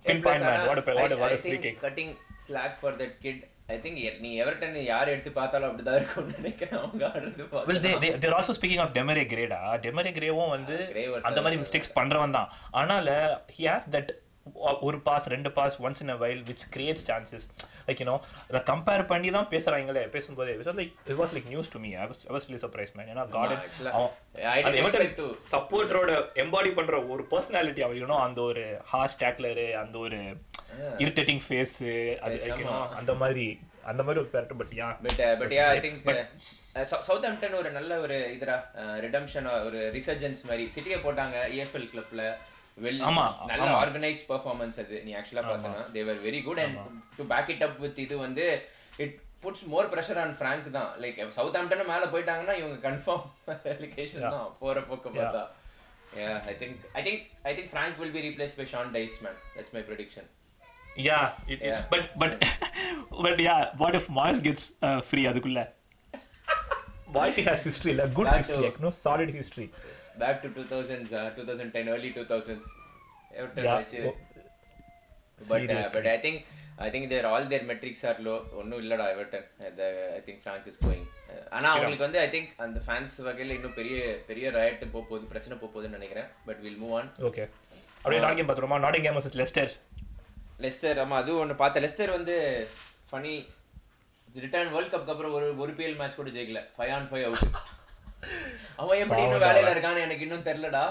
been point what what what free kick cutting slack for that kid I think நீ Everton யார் எடுத்து பார்த்தாலும் அப்படிதான் இருக்கும்னு நினைக்கிறேன். அவங்க ஆடுறது well. They they they're also speaking of Demarai கிரேடா Demarai கிரேவும் வந்து ஒருத்தன் அந்த மாதிரி மிஸ்டேக்ஸ் பண்றவன் தான். ஆனால ஹி ஹாஸ் தட் ஒரு பாஸ் ரெண்டு pass once in a while which creates chances like you know அதை கம்பேர் பண்ணி தான் பேசுறாங்களே பேசும்போது like it was like news to me I was really surprise man ஏன்னா கார்டன் சப்போர்ட்டரோட எம்பாடி பண்ற ஒரு பர்சனாலிட்டி அவன் அந்த ஒரு ஹார்ஷ் டேக்லரு அந்த ஒரு இரிட்டேட்டிங் ஃபேஸ் அது அந்த மாதிரி அந்த மாதிரி ஒரு character but yeah but but yeah I think Southampton ஒரு நல்ல ஒரு இதுரா ரிடம்ஷன் ஒரு ரிசர்ஜன்ஸ் மாதிரி. சிட்டியை போட்டாங்க இஎஃப்எல் கிளப்ல வெல் ஆமா, நல்ல ஆர்கனைஸ்ட் பெர்ஃபார்மன்ஸ் அது நீ ஆக்சுவலா பார்த்தனா they were very good and to back it up with இது வந்து it puts more pressure on Frank தான் லைக் சவுத் ஆம்டன் மேல போயிட்டாங்கன்னா இவங்க கன்ஃபார்ம் ரெலிகேஷன் தான் போற போக்க பார்த்தா Yeah, I think I think I think Frank will be replaced by Sean Dice, man. That's my prediction. Yeah, it, Yeah. but but but yeah, what if Mars gets uh, free அதுக்குள்ள history, like good Back history, to- like no solid history. Back to 2000s, 2010, early 2000s. Everton Yeah. வச்சு. oh, But, uh, seriously. but I think I think their all their metrics are low. ஒன்றும் இல்லடா Everton I think Frank is going. Uh, ஆனா அவங்களுக்கு வந்து I think அந்த fans வகையில இன்னும் பெரிய பெரிய ரயட் போக போகுது பிரச்சனை போக போகுதுன்னு நினைக்கிறேன் பட் வில் மூவ் ஆன். அப்படியே பார்த்துருமா வர்சஸ் லெஸ்டர் லெஸ்டர் ஆமா அதுவும் ஒன்று பார்த்தேன் லெஸ்டர் வந்து ஃபனி ரிட்டர்ன் வேர்ல்ட் கப்க்கு அப்புறம் ஒரு ஒரு பிஎல் மேட்ச் கூட ஜெயிக்கல ஃபைவ் ஆன் ஃபைவ் அவுட் அவன் எப்படி இன்னும் வேலையில இருக்கான்னு எனக்கு இன்னும் தெரியலடா.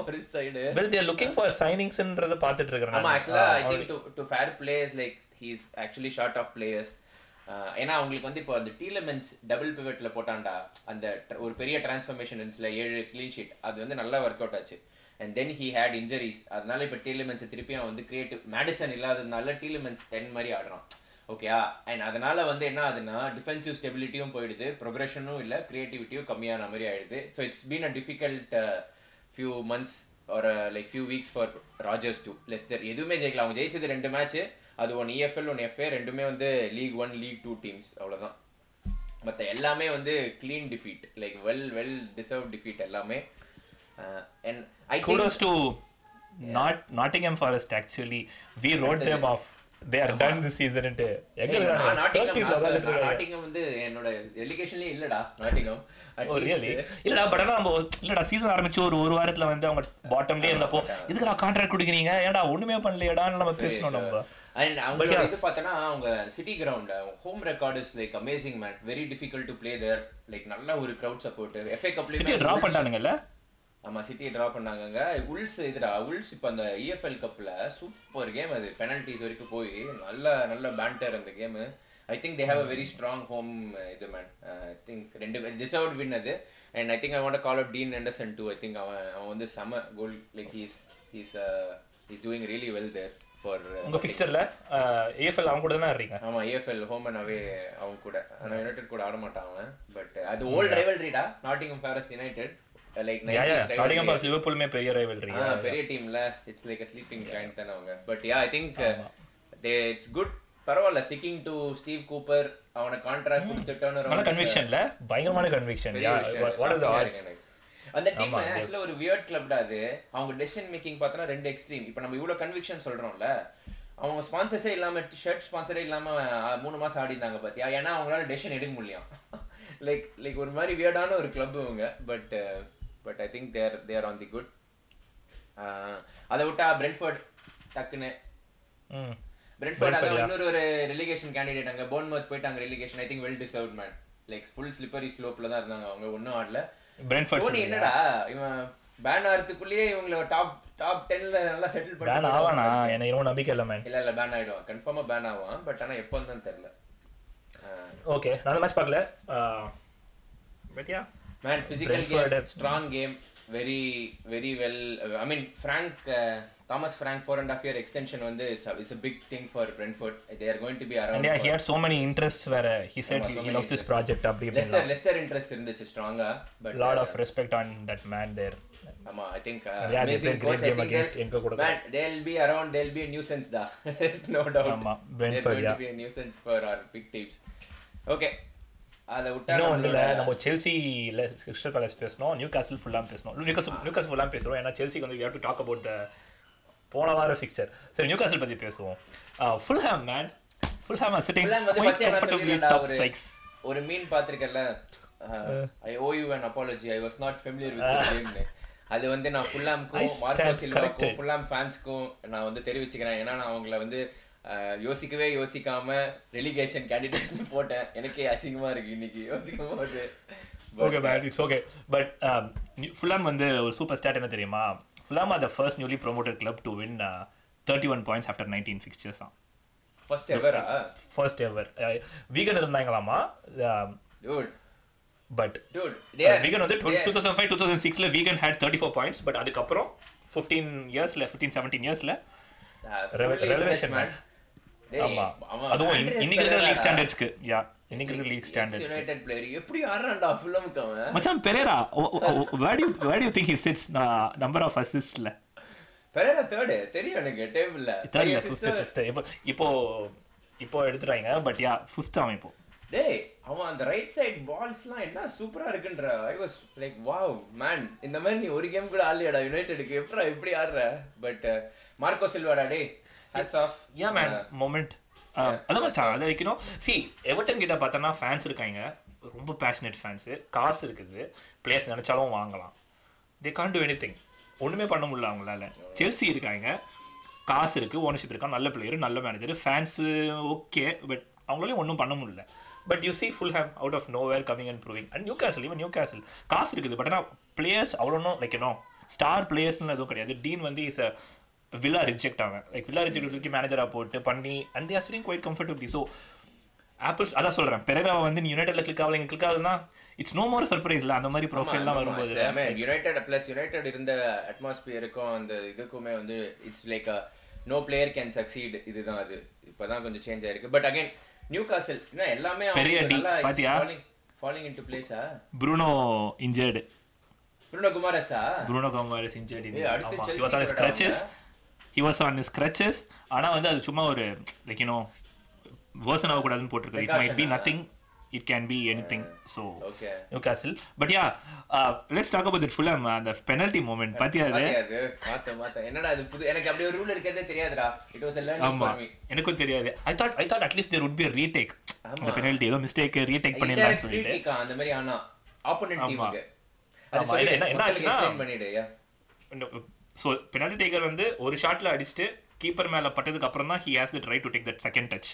ஒரு side well they're looking for சைனிங்ஸ்ன்றத பார்த்துட்டு ஆமா இருக்கிறேன் ஆக்சுவலா I think to to fair players like he's actually short of players ஏன்னா அவங்களுக்கு வந்து இப்போ அந்த டீலமென்ஸ் டபுள் பிவெட்ல போட்டான்டா. அந்த ஒரு பெரிய டிரான்ஸ்ஃபர்மேஷன் இருந்துச்சுல ஏழு க்ளீன் ஷீட் அது வந்து நல்லா ஒர்க் அவுட் ஆச்சு. And then he had injuries அதனால இப்போ டீலமென்ஸை திருப்பி அவன் வந்து கிரியேட்டிவ் மேடிசன் இல்லாததுனால டீலமென்ஸ் டென் மாதிரி ஆடுறான். ஓகேயா அண்ட் அதனால வந்து என்ன ஆகுதுன்னா டிஃபென்சிவ் ஸ்டெபிலிட்டியும் போயிடுது ப்ரொக்ரெஷனும் இல்லை கிரியேட்டிவிட்டியும் கம்மியான மாதிரி ஆயிடுது. So it's been a difficult few months ஒரு like few weeks for Rodgers too Leicester எதுவுமே ஜெயிக்கல. அவங்க ஜெயிச்சது ரெண்டு மேட்ச் அது ஒன் இஎஃப்எல் ஒன் எஃப்ஏ ரெண்டுமே வந்து league one league two teams அவ்வளோதான் மற்ற எல்லாமே வந்து clean defeat like well well deserve defeat எல்லாமே. And I kudos to not Nottingham Forest actually. We wrote them off. They are done this season எங்க? Nottingham 30s ல நான் உட்கார்ந்துட்டு இருக்காங்க. நாட்டிங்கம் வந்து என்னோட ரெலிகேஷன்லயே இல்லடா நாட்டிங்கம். ரியலி இல்லடா பட் ஆனா நம்ம இல்லடா சீசன் ஆரம்பிச்சு ஒரு ஒரு வாரத்துல வந்து அவங்க பாட்டம்லயே இருந்தப்போ இதுக்கு நான் கான்ட்ராக்ட் கொடுக்குறீங்க? ஏன்டா ஒண்ணுமே பண்ணலையடான்னு நம்ம பேசணும் நம்ம. அண்ட் அவங்களோட. இது பார்த்தனா அவங்க City Ground home record is like amazing man very difficult to play there like நல்ல ஒரு கிரவுட் சப்போர்ட் எஃப்ஏ சிட்டியை டிரா கப்ல பண்ணிட்டானுங்கல்ல ஆமா சிட்டியை டிரா பண்ணாங்கங்க. உல்ஸ் இதுடா உல்ஸ் இப்போ அந்த இஎஃப்எல் கப்ல சூப்பர் கேம் அது. பெனல்டிஸ் வரைக்கும் போய் நல்ல நல்ல பேண்டர் அந்த game I think they have a very strong home இது மேன் ஐ திங்க் ரெண்டு டிசர்வ்ட் வின் அது. And I think I want call out Dean Henderson too I think அவன் அவன் வந்து செம goal like he's he's is doing really well there for உங்க ஃபிக்சர்ல AFL அவங்க கூட தானே இருக்கீங்க ஆமா ஏஎஃப்எல் ஹோம் அண்ட் அவே அவங்க கூட. ஆனா யுனைடெட் கூட ஆட அவன். பட் அது old ரைவல்ரிடா Nottingham Forest United like Nottingham Forest லிவர்பூலுமே பெரிய ரைவல்ரி ஆ, பெரிய டீம்ல it's like a sleeping giant தானே அவங்க. But yeah I think they it's good பரவாயில்ல ஸ்டிக்கிங் டு ஸ்டீவ் கூப்பர் அவனை கான்ட்ராக்ட் கொடுத்துட்டோன்னு நல்ல கன்விக்ஷன்ல பயங்கரமான conviction yeah what are the odds அந்த டீம் ஆக்சுவலா ஒரு வியர்ட் கிளப்டா அது. அவங்க டெசிஷன் மேக்கிங் பார்த்தோன்னா ரெண்டு எக்ஸ்ட்ரீம் இப்போ நம்ம இவ்வளவு கன்விக்ஷன் சொல்றோம்ல அவங்க ஸ்பான்சர்ஸே இல்லாம ஷர்ட் ஸ்பான்சரே இல்லாம மூணு மாசம் ஆடி இருந்தாங்க பாத்தியா? ஏன்னா அவங்களால டெசிஷன் எடுக்க முடியும். [LAUGHS] லைக் லைக் ஒரு மாதிரி வியர்டான ஒரு கிளப் இவங்க. But but I think they're they're on the good அதை விட்டா பிரென்ஃபோர்ட் டக்குன்னு. பிரென்ஃபோர்ட் அதான் இன்னொரு ஒரு ரெலிகேஷன் கேண்டிடேட் அங்க போர்ன்மவுத் போயிட்டாங்க relegation I think well deserved man like full slippery ஸ்லோப்ல தான் இருந்தாங்க அவங்க ஒன்றும் ஆடல. பிரென்ஃபோர்ட் என்னடா இவன் பேன் ஆகிறதுக்குள்ளேயே இவங்கள டாப் டாப் டென்ல நல்லா செட்டில் பேன் பண்ணி ஆவானா? எனக்கு இன்னும் நம்பிக்கை இல்லை மேன் இல்ல இல்ல பேன் ஆயிடுவான். கன்ஃபார்மா பேன் ஆவான் பட் ஆனா எப்போ தான் தெரியல. ஓகே நான் மேட்ச் பார்க்கல. But yeah man physical Brentford. Game strong game very very well I mean Frank Thomas Frank four and half year extension வந்து it's a big thing for Brentford they are going to be around yeah he had so many interest வேற he said he many loves this project அப்படி Leicester Leicester interest இருந்துச்சு ஸ்ட்ராங்கா but lot of respect on that man there ஆமா I think played great game against எங்க கூட man they'll be around they'll be a nuisance [LAUGHS] there's no doubt. ஆமா, yeah. to be a nuisance for our big teams. Okay. அத விட்டா இன்னும் வந்து நம்மளோட- நம்ம செல்சி கிறிஸ்டல் பேலஸ் பேசணும் நியூ காசல் ஃபுல்லாக பேசணும் நியூ காசல் நியூ ஃபுல்லாக பேசுகிறோம் ஏன்னா செல்சிக்கு வந்து you to talk about the போன வாரம் ஃபிக்சர் சரி நியூ காசல் பற்றி பேசுவோம் Fulham man Fulham sitting top ஒரு- சிக்ஸ் ஒரு mean பாத்திருக்கல I owe you apology. I was not familiar with the game அது வந்து நான் ஃபுல்லாம்க்கும் மார்க்கோ சில்வாக்கும். ஃபுல்லாம் ஃபேன்ஸ்க்கும் நான் வந்து தெரிவிச்சுக்கிறேன். ஏன்னா நான் அவங்கள வந்து யோசிக்கவே யோசிக்காம ரெலிகேஷன் கேண்டிடேட் போட்டேன். எனக்கே அசிங்கமா இருக்கு இன்னைக்கு யோசிக்கும் போது okay man it's okay but Fulham வந்து ஒரு சூப்பர் ஸ்டாட் என்ன தெரியுமா? Fulham are the first newly promoted club to win thirty one points after nineteen fixtures தான் ஃபர்ஸ்ட் எவரா ஃபர்ஸ்ட் எவர் வீகன் இருந்தாங்களாமா? பட் are வீகன் வந்து they are- two thousand five two thousand சிக்ஸில் Wigan had thirty four points but அதுக்கப்புறம் fifteen இயர்ஸில் fifteen seventeen இயர்ஸில் Ah, Revel- ஆமா. அதுவும் இன்னைக்கு இருக்கிற லீக் டா. ஸ்டாண்டர்ட்ஸ்க்கு யா இன்னைக்கு இருக்கிற லீக் ஸ்டாண்டர்ட்ஸ் United player. எப்படி ஆடுறான்டா ஃபுல்லமுக்கு அவன்? மச்சான் Pereira where do where do think he sits number of அசிஸ்ட்ல Pereira third தெரியும் எனக்கு டேபிள்ல தேர்ட்ல ஃபிஃப்த் ஃபிஃப்த் இப்போ இப்போ இப்போ எடுத்துட்டாங்க பட் யா ஃபிஃப்த் அவன் இப்போ டேய் அவன் அந்த ரைட் சைடு பால்ஸ்லாம் என்ன சூப்பரா இருக்குன்ற. I was like wow man இந்த மாதிரி நீ ஒரு கேம் கூட ஆடலையாடா யுனைடெடுக்கு எப்படா இப்படி ஆடுற? பட் மார்க்கோ சில்வாடா டேய் hats off yeah man moment அதான் மச்சான் அதை வைக்கணும் சி எவர்டன் கிட்ட பார்த்தோன்னா ஃபேன்ஸ் இருக்காங்க. ரொம்ப பேஷனேட் ஃபேன்ஸு காசு இருக்குது. பிளேஸ் நினைச்சாலும் வாங்கலாம். They Khan do anything ஒன்றுமே பண்ண முடியல அவங்களால. செல்சி இருக்காங்க. காசு இருக்குது ஓனர்ஷிப் இருக்கா? நல்ல பிளேயர் நல்ல மேனேஜர் ஃபேன்ஸு ஓகே பட் அவங்களாலையும் ஒன்றும் பண்ண முடியல. But you see Fulham out of nowhere coming and proving and Newcastle even Newcastle காசு இருக்குது பட் ஆனால் பிளேயர்ஸ் அவ்வளோ லைக் நோ ஸ்டார் பிளேயர்ஸ்னு எதுவும் கிடையாது. டீன் வந்து இஸ் அ வில்லா ரிஜெக்ட் ஆவேன். லைக் வில்லா ரிஜெக்ட் தூக்கி மேனேஜராக போட்டு பண்ணி and they're sitting quite comfortably so apples அதான் சொல்கிறேன் பெரேரா வந்து நீ யுனைடெட்ல கிளிக் ஆகல கிளிக் ஆகுதுன்னா இட்ஸ் நோ மோர் சர்ப்ரைஸ்ல அந்த மாதிரி ப்ரொஃபைல்லாம் வரும்போது. யுனைடெட் பிளஸ் யுனைடெட் இருந்த அட்மாஸ்பியருக்கும் அந்த இதுக்குமே வந்து it's like no player can succeed இதுதான் அது. இப்பதான் கொஞ்சம் சேஞ்ச் ஆயிருக்கு. பட் அகைன் நியூ காசல் எல்லாமே பெரிய பாத்தியா? ஃபாலிங் இன்டு பிளேஸா ப்ரூனோ இன்ஜர்டு புருணோ குமாரஸா ப்ரூனோ கமாரஸ் இன்ஜர்டு அடுத்து ஆமா. Chelsea he was on his கூட crutches he was on his crutches ஆனா வந்து அது சும்மா ஒரு லைக் யூனோ வேர்சன் ஆகக்கூடாதுன்னு போட்டிருக்காரு it might be? Nothing it can be anything. So Okay. Newcastle. But yeah, uh, let's talk about that Fulham uh, the penalty moment. பாத்தியா அது? என்னடா அது புது எனக்கு அப்படி ஒரு ரூல் இருக்கதே தெரியாதுடா இட் வாஸ் a learning ஆமா for me எனக்கும் தெரியாது I thought I thought at least there would be a retake அந்த பெனல்ட்டி ஏதோ மிஸ்டேக் ரீடேக் free சொல்லிட்டு அந்த மாதிரி ஆனா ஆப்போனன்ட். டீமுக்கு என்ன- ஆச்சுன்னா- பண்ணிடு. ஸோ பெனல்டி டேக்கர் வந்து ஒரு ஷாட்ல அடிச்சுட்டு கீப்பர் மேல பட்டதுக்கு அப்புறம் தான் he has the right to take that second touch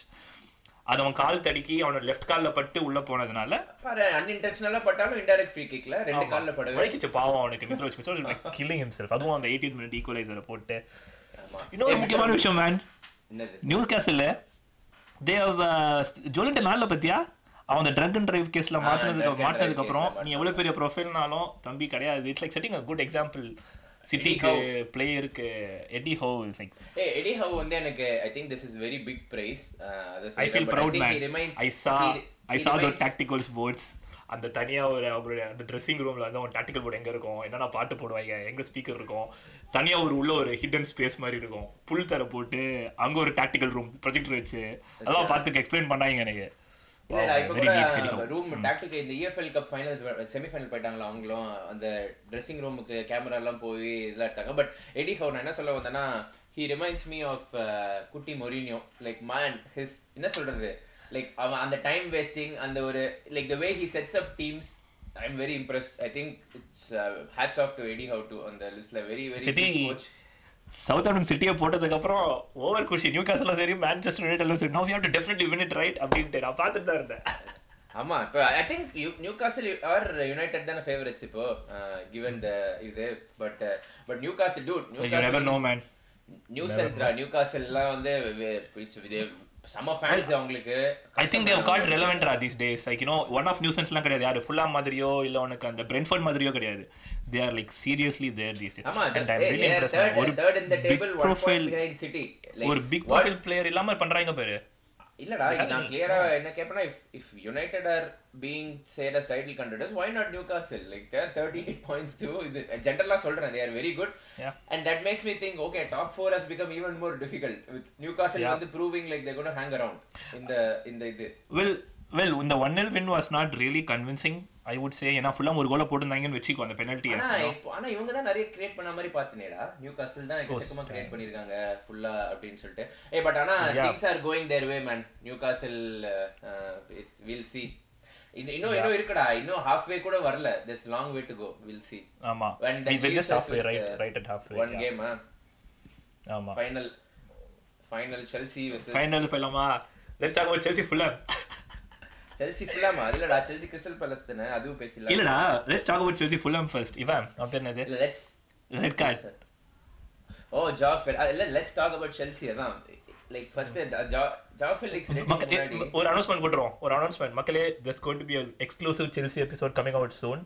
அது அவன் கால் தடுக்கி அவனோட லெஃப்ட் கால்ல பட்டு உள்ள போனதுனால பாரு அன்இன்டென்ஷனலா பட்டாலும் இன்டைரக்ட் ஃப்ரீ கிக்ல ரெண்டு கால்ல படவே வலிக்கிச்சு பாவம் அவனுக்கு. Mitrovic Mitrovic like killing himself அதுவும் அந்த 18th மினிட் ஈக்குவலைசரை போட்டு. இன்னொரு முக்கியமான விஷயம் மேன் நியூ கேசல்ல தேவ் ஜோலிட்ட நாள்ல பத்தியா? அவன் அந்த ட்ரங்க் அண்ட் டிரைவ் கேஸ்ல drunk மாத்தினதுக்கு and மாட்டினதுக்கு drive அப்புறம் case ல நீ எவ்வளவு பெரிய ப்ரொஃபைல்னாலும் தம்பி கிடையாது. It's like setting a good example சிட்டிக்கு பிளேயருக்கு எடி ஹோ இட்ஸ் லைக் ஏய் எடி ஹவ் வந்து எனக்கு I think this is very big prize I feel proud man I saw I saw the tactical sports அந்த தனியா ஒரு அவங்களுடைய அந்த ட்ரெஸ்ஸிங் ரூம்ல வந்து அவன் டாக்டிக்கல் போர்டு எங்க இருக்கும்? என்னென்ன பாட்டு போடுவாங்க? எங்க ஸ்பீக்கர் இருக்கும்? தனியா ஒரு உள்ள ஒரு ஹிடன் ஸ்பேஸ் மாதிரி இருக்கும். புல் தர போட்டு அங்க ஒரு டாக்டிக்கல் ரூம் ப்ரொஜெக்டர் வச்சு அதெல்லாம் பார்த்து எக்ஸ்பிளைன் பண்ணாங்க எனக்கு. இப்ப கூட. ரூம் டாக்டிக் இந்த EFL cup finals semi final போயிட்டாங்களா அவங்களும் அந்த ட்ரெஸ்ஸிங் ரூமுக்கு கேமரா எல்லாம் போய் இதெல்லாம் எடுத்தாங்க. பட் எடி ஹவ் நான் என்ன சொல்ல வந்தேன்னா ஹி ரிமைண்ட்ஸ் மீ ஆஃப் குட்டி மொரினியோ. லைக் மேன் ஹிஸ் என்ன சொல்றது? லைக் அவன் அந்த டைம் வேஸ்டிங் அந்த ஒரு like the way he sets up teams I am very impressed I think it's hats off to Eddie Howe to அந்த லிஸ்ட்ல very very coach Southampton சிட்டியை போட்டதுக்கு அப்புறம் ஓவர் குஷி நியூ காஸ்லும் சரி மேன்செஸ்டர் யுனைடெட்லும் சரி. No you have to definitely win it right அப்படின்ட்டு நான் பார்த்துட்டு தான் இருந்தேன். ஆமா இப்போ I think Newcastle or United தானே ஃபேவரட்ஸ் இப்போ கிவன் த இது. But but Newcastle dude new you never know man நியூசன்ஸ்ரா நியூ காசில்லாம் வந்து சம ஃபேன்ஸ் அவங்களுக்கு. I think they've got ரெலவென்ட்ரா these days like you know one of நியூசன்ஸ்லாம் கிடையாது. யாரு ஃபுல்லா மாதிரியோ இல்ல உனக்கு அந்த பிரென்ஃபோர்ட் மாதிரியோ கிடையாது. They are like seriously there these days and I really impress ஒரு பிக் டேபிள் 1 ப்ரொஃபைல் ஒரு பிக் ப்ரொஃபைல் பிளேயர் இல்லாம பண்றாங்க பாரு. இல்லடா நான் கிளியரா என்ன கேப்பனா if if United are being said as title contenders why not Newcastle like they're thirty eight points too இது ஜென்ரலா சொல்றேன் they are very good. And that makes me think okay top four has become even more difficult with Newcastle. வந்து proving like they got hang around இந்த இந்த இது well well இந்த one nil win was not really convincing I would say ஏன்னா ஃபுல்லா ஒரு கோலை போட்டிருந்தாங்கன்னு வச்சுக்கோ அந்த பெனல்ட்டி ஆனா இப்போ ஆனா இவங்க தான் நிறைய கிரியேட் பண்ண மாதிரி பாத்துனேடா நியூ காசில் தான் எக்கச்சக்கமா கிரியேட் பண்ணிருக்காங்க ஃபுல்லா அப்படின்னு சொல்லிட்டு. ஏ பட் ஆனா Yeah. Things are going their way man Newcastle it's will see இன்னும் இன்னும் இருக்குடா. இன்னும் half way கூட வரல. This long way to go will see ஆமா. With, right uh, right at halfway one yeah. game ah ஆமா. Final final Chelsea versus final போயிடலாமா let's talk about Chelsea ஃபுல்லா Chelsea ஃபுல்லாமா இல்லடா Chelsea Crystal Palace தானே? அதுவும் பேசல இல்லடா let's talk about Chelsea Fulham first இவன் அவன் பேர் என்னது? let's ரெட் கார்டு ஓ ஜா ஃபெல் இல்ல let's talk about Chelsea அதான். Like first Joao Joao Felix மக்க- முன்னாடி. ஏ, ஒரு அனௌன்ஸ்மெண்ட் போட்டுருவோம். ஒரு அனௌன்ஸ்மெண்ட் மக்களே going to be a exclusive Chelsea episode coming out soon.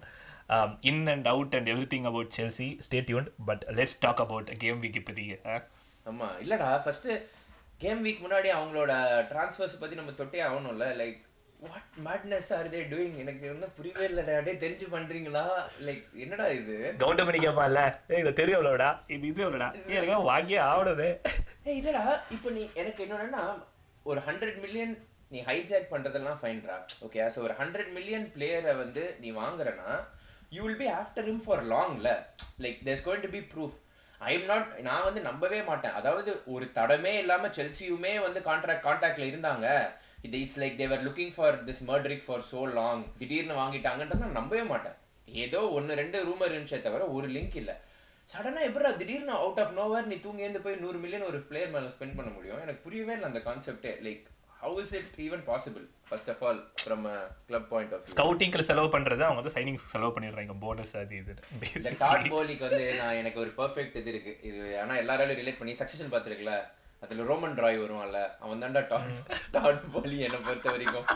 Um, in and out and everything about Chelsea. Stay tuned but let's talk about game week இப்போதைக்கு அஹ். ஆமா இல்லடா first game week முன்னாடி அவங்களோட transfers பத்தி நம்ம தொட்டே ஆகணும்ல. Like what madness are they doing எனக்கு ஒன்றும் புரியவே இல்லடா. அப்படியே தெரிஞ்சு பண்றீங்களா? லைக் என்னடா இது? கவுண்டமணி கேட்பான்ல ஏய் இது தெரியும் எவ்வளோடா இது இது எவ்வளோடா எனக்கு வாங்கியே ஆகணுது ஏய் இல்லடா. இப்போ நீ எனக்கு என்னன்னா ஒரு ஹண்ட்ரட் மில்லியன் நீ ஹைஜாக் பண்றதெல்லாம் ஃபைன்ரா ஓகே ஸோ ஒரு ஹண்ட்ரட் மில்லியன் பிளேயரை வந்து நீ வாங்குறனா you will be after him for லாங்ல like there's going to be proof I am not நான் வந்து நம்பவே மாட்டேன். அதாவது ஒரு தடமே இல்லாம செல்சியுமே வந்து கான்ட்ராக்ட் கான்டாக்ட்ல இருந்தாங்க. இது it's like they were looking for this Mudryk for so long திடீர்னு வாங்கிட்டாங்கன்றது நான் நம்பவே மாட்டேன். ஏதோ ஒன்று ரெண்டு ரூமர் இருந்துச்சே தவிர ஒரு லிங்க் இல்லை. சடனா எப்படா திடீர்னு அவுட் ஆஃப் நோவர் நீ தூங்கி எழுந்து போய் நூறு மில்லியன் ஒரு பிளேயர் மேல ஸ்பெண்ட் பண்ண முடியும்? எனக்கு புரியவே இல்லை அந்த கான்செப்டே like how is it even possible first of all from club point of view ஸ்கவுட்டிங்க்கு செலவு பண்றது அவங்க வந்து சைனிங் செலவு பண்ணிடுறாங்க போனஸ் அது இது. இந்த. டாட் போலிக்கு வந்து நான் எனக்கு ஒரு பெர்ஃபெக்ட் இது இருக்கு. இது ஆனா எல்லாராலும் ரிலேட் பண்ணி சக்சஷன் பார்த்துருக்கல. அதுல ரோமன் ராய் வருவான்ல அவன் தான்டா டாட் டாட் போலி என்னை பொறுத்த வரைக்கும்.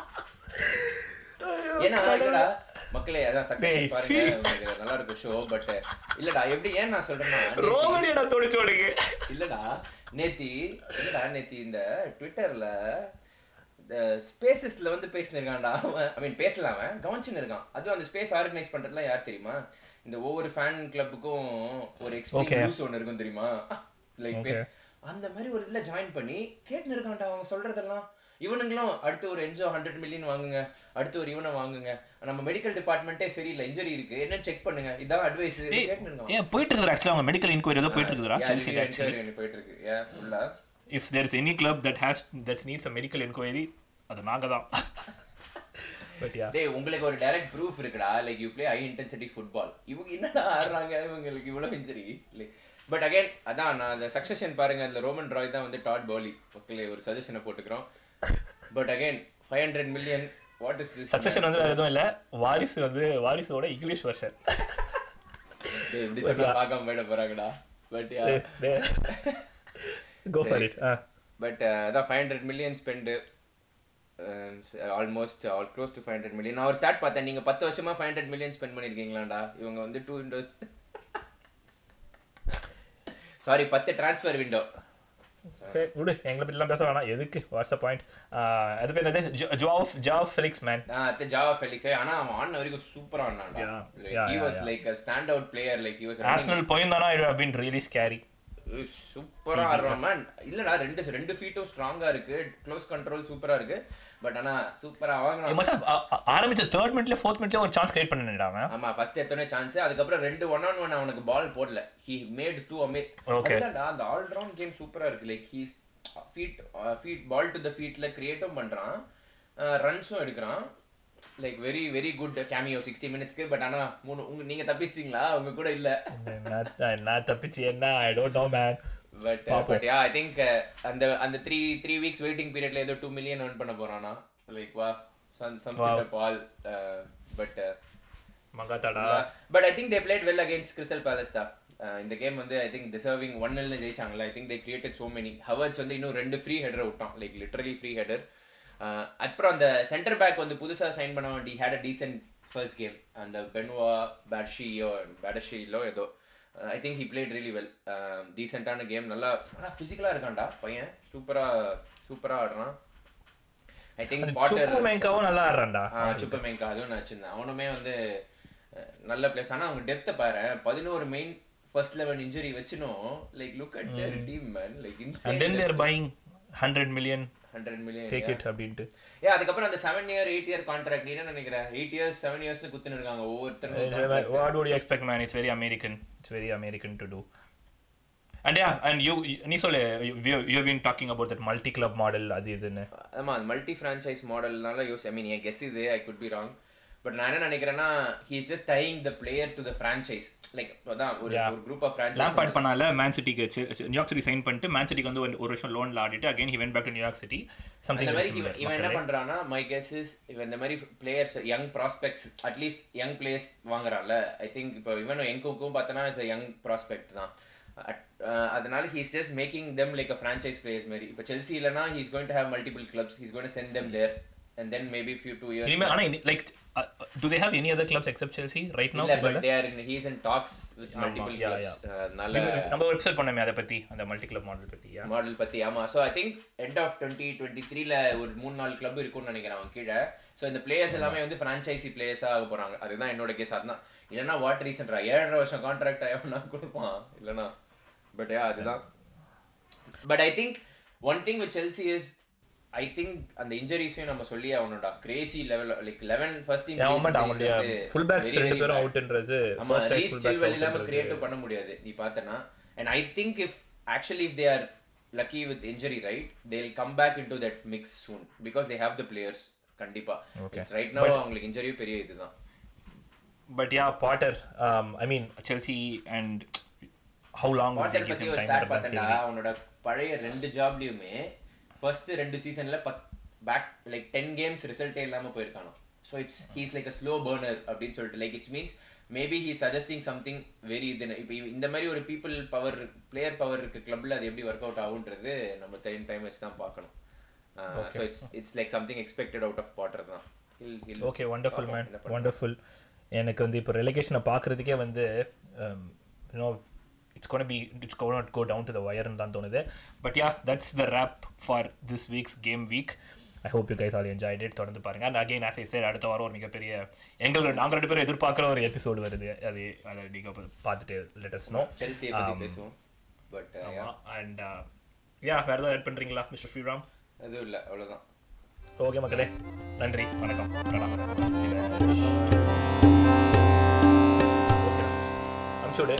ஏன்னா இல்லடா மக்களே அதான் சக்சஸ் பாருங்க. நல்லா இருக்கும் ஷோ பட் இல்லடா எப்படி ஏன் நான் சொல்றேன்னா ரோமனியடா தொடிச்சு இல்லடா நேத்தி இல்லடா நேத்தி இந்த ட்விட்டர்ல இந்த ஸ்பேசஸ்ல வந்து பேசினிருக்கான்டா அவன் ஐ மீன் பேசல அவன் கவனிச்சுன்னு இருக்கான். அதுவும் அந்த ஸ்பேஸ் ஆர்கனைஸ் பண்றதுலாம் யார் தெரியுமா? இந்த ஒவ்வொரு ஃபேன் கிளப்புக்கும் ஒரு நியூஸ் ஒன்று இருக்கும் தெரியுமா? [LAUGHS] லைக். அந்த மாதிரி ஒரு இதுல ஜாயின் பண்ணி கேட்டுன்னு இருக்கான்டா அவங்க சொல்றதெல்லாம். இவனுங்களும் அடுத்து ஒரு என்ஜோ ஹண்ட்ரட் மில்லியன் வாங்குங்க அடுத்து ஒரு இவனை வாங்குங்க. நம்ம மெடிக்கல் டிபார்ட்மெண்ட்டே சரியில்லை இன்ஜுரி இருக்கு என்னன்னு செக் பண்ணுங்க. இதான் அட்வைஸ் ஏன் போயிட்டு இருக்குது ஆக்சுவலாக அவங்க மெடிக்கல் இன்கொயரி ஏதோ போயிட்டு ஆக்சுவலி போயிட்டு இருக்கு ஏன் ஃபுல்லா if there is any club that has that's needs a medical enquiry அது நாங்கள் தான். டேய் உங்களுக்கு ஒரு டைரக்ட் ப்ரூஃப் இருக்குடா. Like you play high intensity football இவங்க என்னடா ஆடுறாங்க? இவங்களுக்கு இவ்வளவு இன்ஜுரி பட் அகைன் அதான் நான் அந்த சக்சஷன் பாருங்க அந்த ரோமன் ராய் தான் வந்து டாட் பவுலி ஓகே ஒரு சஜஷனை போட்டுக்கிறோம். But again five hundred million what is this succession வந்து எதுவும் இல்லை. வாரிசு வந்து வாரிசோட இங்கிலீஷ் வெர்ஷன் இப்படி சொல்லி பார்க்காம போயிட போறாங்கடா. But go for it but அதான் five hundred million spend almost all close to five hundred million நான் ஒரு ஸ்டார்ட் பார்த்தேன். நீங்க பத்து வருஷமா ஃபைவ் ஹண்ட்ரட் மில்லியன் ஸ்பெண்ட் பண்ணிருக்கீங்களாடா இவங்க வந்து டூ விண்டோஸ் சாரி பத்து டிரான்ஸ்ஃபர் விண்டோ சரி விடு. எங்களை பற்றிலாம் பேச வேணாம். எதுக்கு? வாட்ஸ் பாயிண்ட் அது பேர் என்னது? ஜாவ் ஜாவ் ஃபெலிக்ஸ் மேன் அத்தை ஜாவா ஃபெலிக்ஸ் ஆனா அவன் ஆடின வரைக்கும் சூப்பரா Yeah, he was. Like stand out player like he was Arsenal போயிருந்தானா? It have been really scary சூப்பரா ஆடுறான் மேன் இல்லடா ரெண்டு ரெண்டு ஃபீட்டும் ஸ்ட்ராங்கா இருக்கு. க்ளோஸ் கண்ட்ரோல் சூப்பரா இருக்கு. பட் ஆனா சூப்பரா வாங்கினான் மச்சான் ஆரம்பிச்ச தேர்ட் மினிட்ல ஃபோர்த் மினிட்ல ஒரு சான்ஸ் கிரியேட் பண்ணிடா அவன். ஆமா ஃபர்ஸ்ட் எத்தனை சான்ஸ் அதுக்கப்புறம் ரெண்டு ஒன் ஆன் ஒன் அவனுக்கு பால் போடல. ஹி மேட் டூ அமே. அதுதான்டா அந்த ஆல் ரவுண்ட் கேம் சூப்பரா இருக்கு like he's feed feed ball to the ஃபீட்ல கிரியேட்டும் பண்றான். ரன்ஸும் எடுக்கிறான். Like very very good cameo sixty மினிட்ஸ்க்கு பட் ஆனா மூணு உங்க நீங்க தப்பிச்சிட்டீங்களா? உங்க கூட இல்ல. நான் தப்பிச்சு என்ன? I don't know man but. But yeah I think அந்த அந்த த்ரீ த்ரீ வீக்ஸ் வெயிட்டிங் பீரியட்ல ஏதோ டூ மில்லியன் earn பண்ண போறானா? லைக் வா some some. Ball but மங்காத்தாடா. But I think they played well against Crystal Palace தான். அஹ் இந்த game வந்து ஐ திங்க் டிசர்விங் ஒன் நெல்னு ஜெயிச்சாங்கல்ல I think they created so many hours வந்து இன்னும் ரெண்டு ஃப்ரீ ஹெடர் விட்டான். லைக் லிட்டரலி ஃப்ரீ ஹெடர் அப்புறம் அந்த சென்டர் பேக் வந்து புதுசா சைன் பண்ண வேண்டி had a decent first game அந்த பென்வா பேட்ஷியோ பேடஷிலோ ஏதோ. I think he played really well டீசெண்டான கேம் நல்லா நல்லா ஃபிசிக்கலாக இருக்கான்டா பையன். சூப்பரா சூப்பரா ஆடுறான். ஐ திங்க் பாட்டர் நல்லா ஆடுறான்டா. சுப்பமேங்கா அதுவும் நான் வச்சிருந்தேன். அவனுமே வந்து நல்ல பிளேஸ் ஆனா அவங்க டெப்த்தை பாரு பதினோரு main first eleven injury வச்சினும். Like look at their team man like and insane then they're buying hundred million hundred million take it அப்படின்ட்டு. ஏ அதுக்கப்புறம் அந்த seven year eight year contract என்ன நினைக்கிற? எயிட் இயர்ஸ் செவன் இயர்ஸ்னு குத்துன்னு இருக்காங்க ஒவ்வொருத்தரும் what you expect man? It's very american. It's very american to do. And yeah and you நீ சொல்லு have been talking about that multi club model அது இதுன்னு. ஆமா மல்டி ஃப்ரான்ச்சைஸ் மாடல்னால யோசி ஐ மீன் என் கெஸ் இது I could be wrong but நான் என்ன நினைக்கிறேன்னா he is just tying the player to the franchise like அதான் ஒரு. ஒரு குரூப் ஆஃப் ஃப்ரான்ச்சைஸ் லாம்பார்ட் பண்ணால மேன் சிட்டிக்கு நியூயார்க் சிட்டி சைன் பண்ணிட்டு மேன் சிட்டிக்கு வந்து ஒரு- வருஷம் லோன்ல ஆடிட்டு again he went back to New York City something மாதிரி இவன் என்ன. பண்றான்னா மை கெஸ் இஸ் இவன் இந்த மாதிரி players young prospects at least young players வாங்குறான்ல. I think இப்போ இவன் எங்குக்கும் பார்த்தனா இஸ் யங் ப்ராஸ்பெக்ட் தான். அதனால he's just making them like a franchise players மாதிரி. இப்போ செல்சி இல்லனா he's going to have multiple clubs he's going to send them there and then maybe few two years இனிமே ஆனா லைக் do they have any other clubs except chelsea right now இல்ல but they are in he's in talks with ஆமா, multiple yeah, clubs அதனால நம்ம ஒரு episode பண்ணமே அதை பத்தி அந்த மல்டி கிளப் மாடல் பத்தி yeah. மாடல் பத்தி ஆமா. So I think end of twenty twenty த்ரீல ஒரு மூணு நாலு கிளப் இருக்கும்னு நினைக்கிறேன் அவன் கீழே. ஸோ இந்த பிளேயர்ஸ் எல்லாமே வந்து ஃப்ரான்ச்சைசி பிளேயர்ஸாக ஆக போறாங்க. அதுதான் என்னோட கேஸ் அதுதான். இல்லைன்னா வாட் ரீசன்டா ஏழரை வருஷம் கான்ட்ராக்ட் எவனா கொடுப்பான் இல்லைனா பட் அதுதான். But I think one thing with Chelsea is I think அந்த இன்ஜரிஸையும் நம்ம சொல்லி அவனோட crazy level like eleven first ஆமாண்டா, அவங்களுடைய full backs ரெண்டு பேரும் outன்றது ஆமா ரீஸ் சில்வெல் இல்லாம. கிரியேட் பண்ண முடியாது நீ பார்த்தனா and I think if actually if they are lucky with injury right they will come back into that mix soon because they have the players கண்டிப்பா Okay. ரைட் நவ அவங்களுக்கு இன்ஜரியும் பெரிய இதுதான் But yeah, Potter. Um, I mean Chelsea and how long would they water give பத்தி ஒரு start Field? அவனோட பழைய ரெண்டு ஜாப்லயுமே first ரெண்டு சீசன்ல பேக் லைக் டென் கேம்ஸ் ரிசல்ட்டே இல்லாம போயிருக்கானோ. So it's he's like a slow burner அப்படின்னு சொல்லிட்டு like it's means maybe he suggesting something very இது இப்போ இந்த மாதிரி ஒரு பீப்புள் பவர் பிளேயர் பவர் இருக்கு கிளப்ல அது எப்படி ஒர்க் அவுட் ஆகுன்றது நம்ம டைம் டைம் வச்சு தான் பார்க்கணும். So it's it's like something expected out of Potter தான். ஓகே வண்டர்ஃபுல் பார்ப்போம் மேன். வண்டர்ஃபுல் எனக்கு வந்து இப்போ ரெலிகேஷனை பார்க்குறதுக்கே வந்து you know it's gonna be it's go not go down to the வயர்னு தான் தோணுது but yeah that's the wrap for this week's game week I hope you guys all enjoy that தொடர்ந்து பாருங்கள் and again as I sir அடுத்த வாரம் ஒரு மிகப்பெரிய எங்களோட நாங்கள் ரெண்டு பேரும் எதிர்பார்க்குற ஒரு எபிசோடு வருது. அது அதை நீங்கள் பார்த்துட்டு லெட்டஸ் நோ um, பேசுவோம். பட் அண்ட் யா வேறு ஏதாவது பண்ணுறீங்களா மிஸ்டர் ஸ்ரீராம்? எதுவும் இல்லை அவ்வளோதான் ஓகே மக்களே. நன்றி வணக்கம். அனுப்பிச்சுடு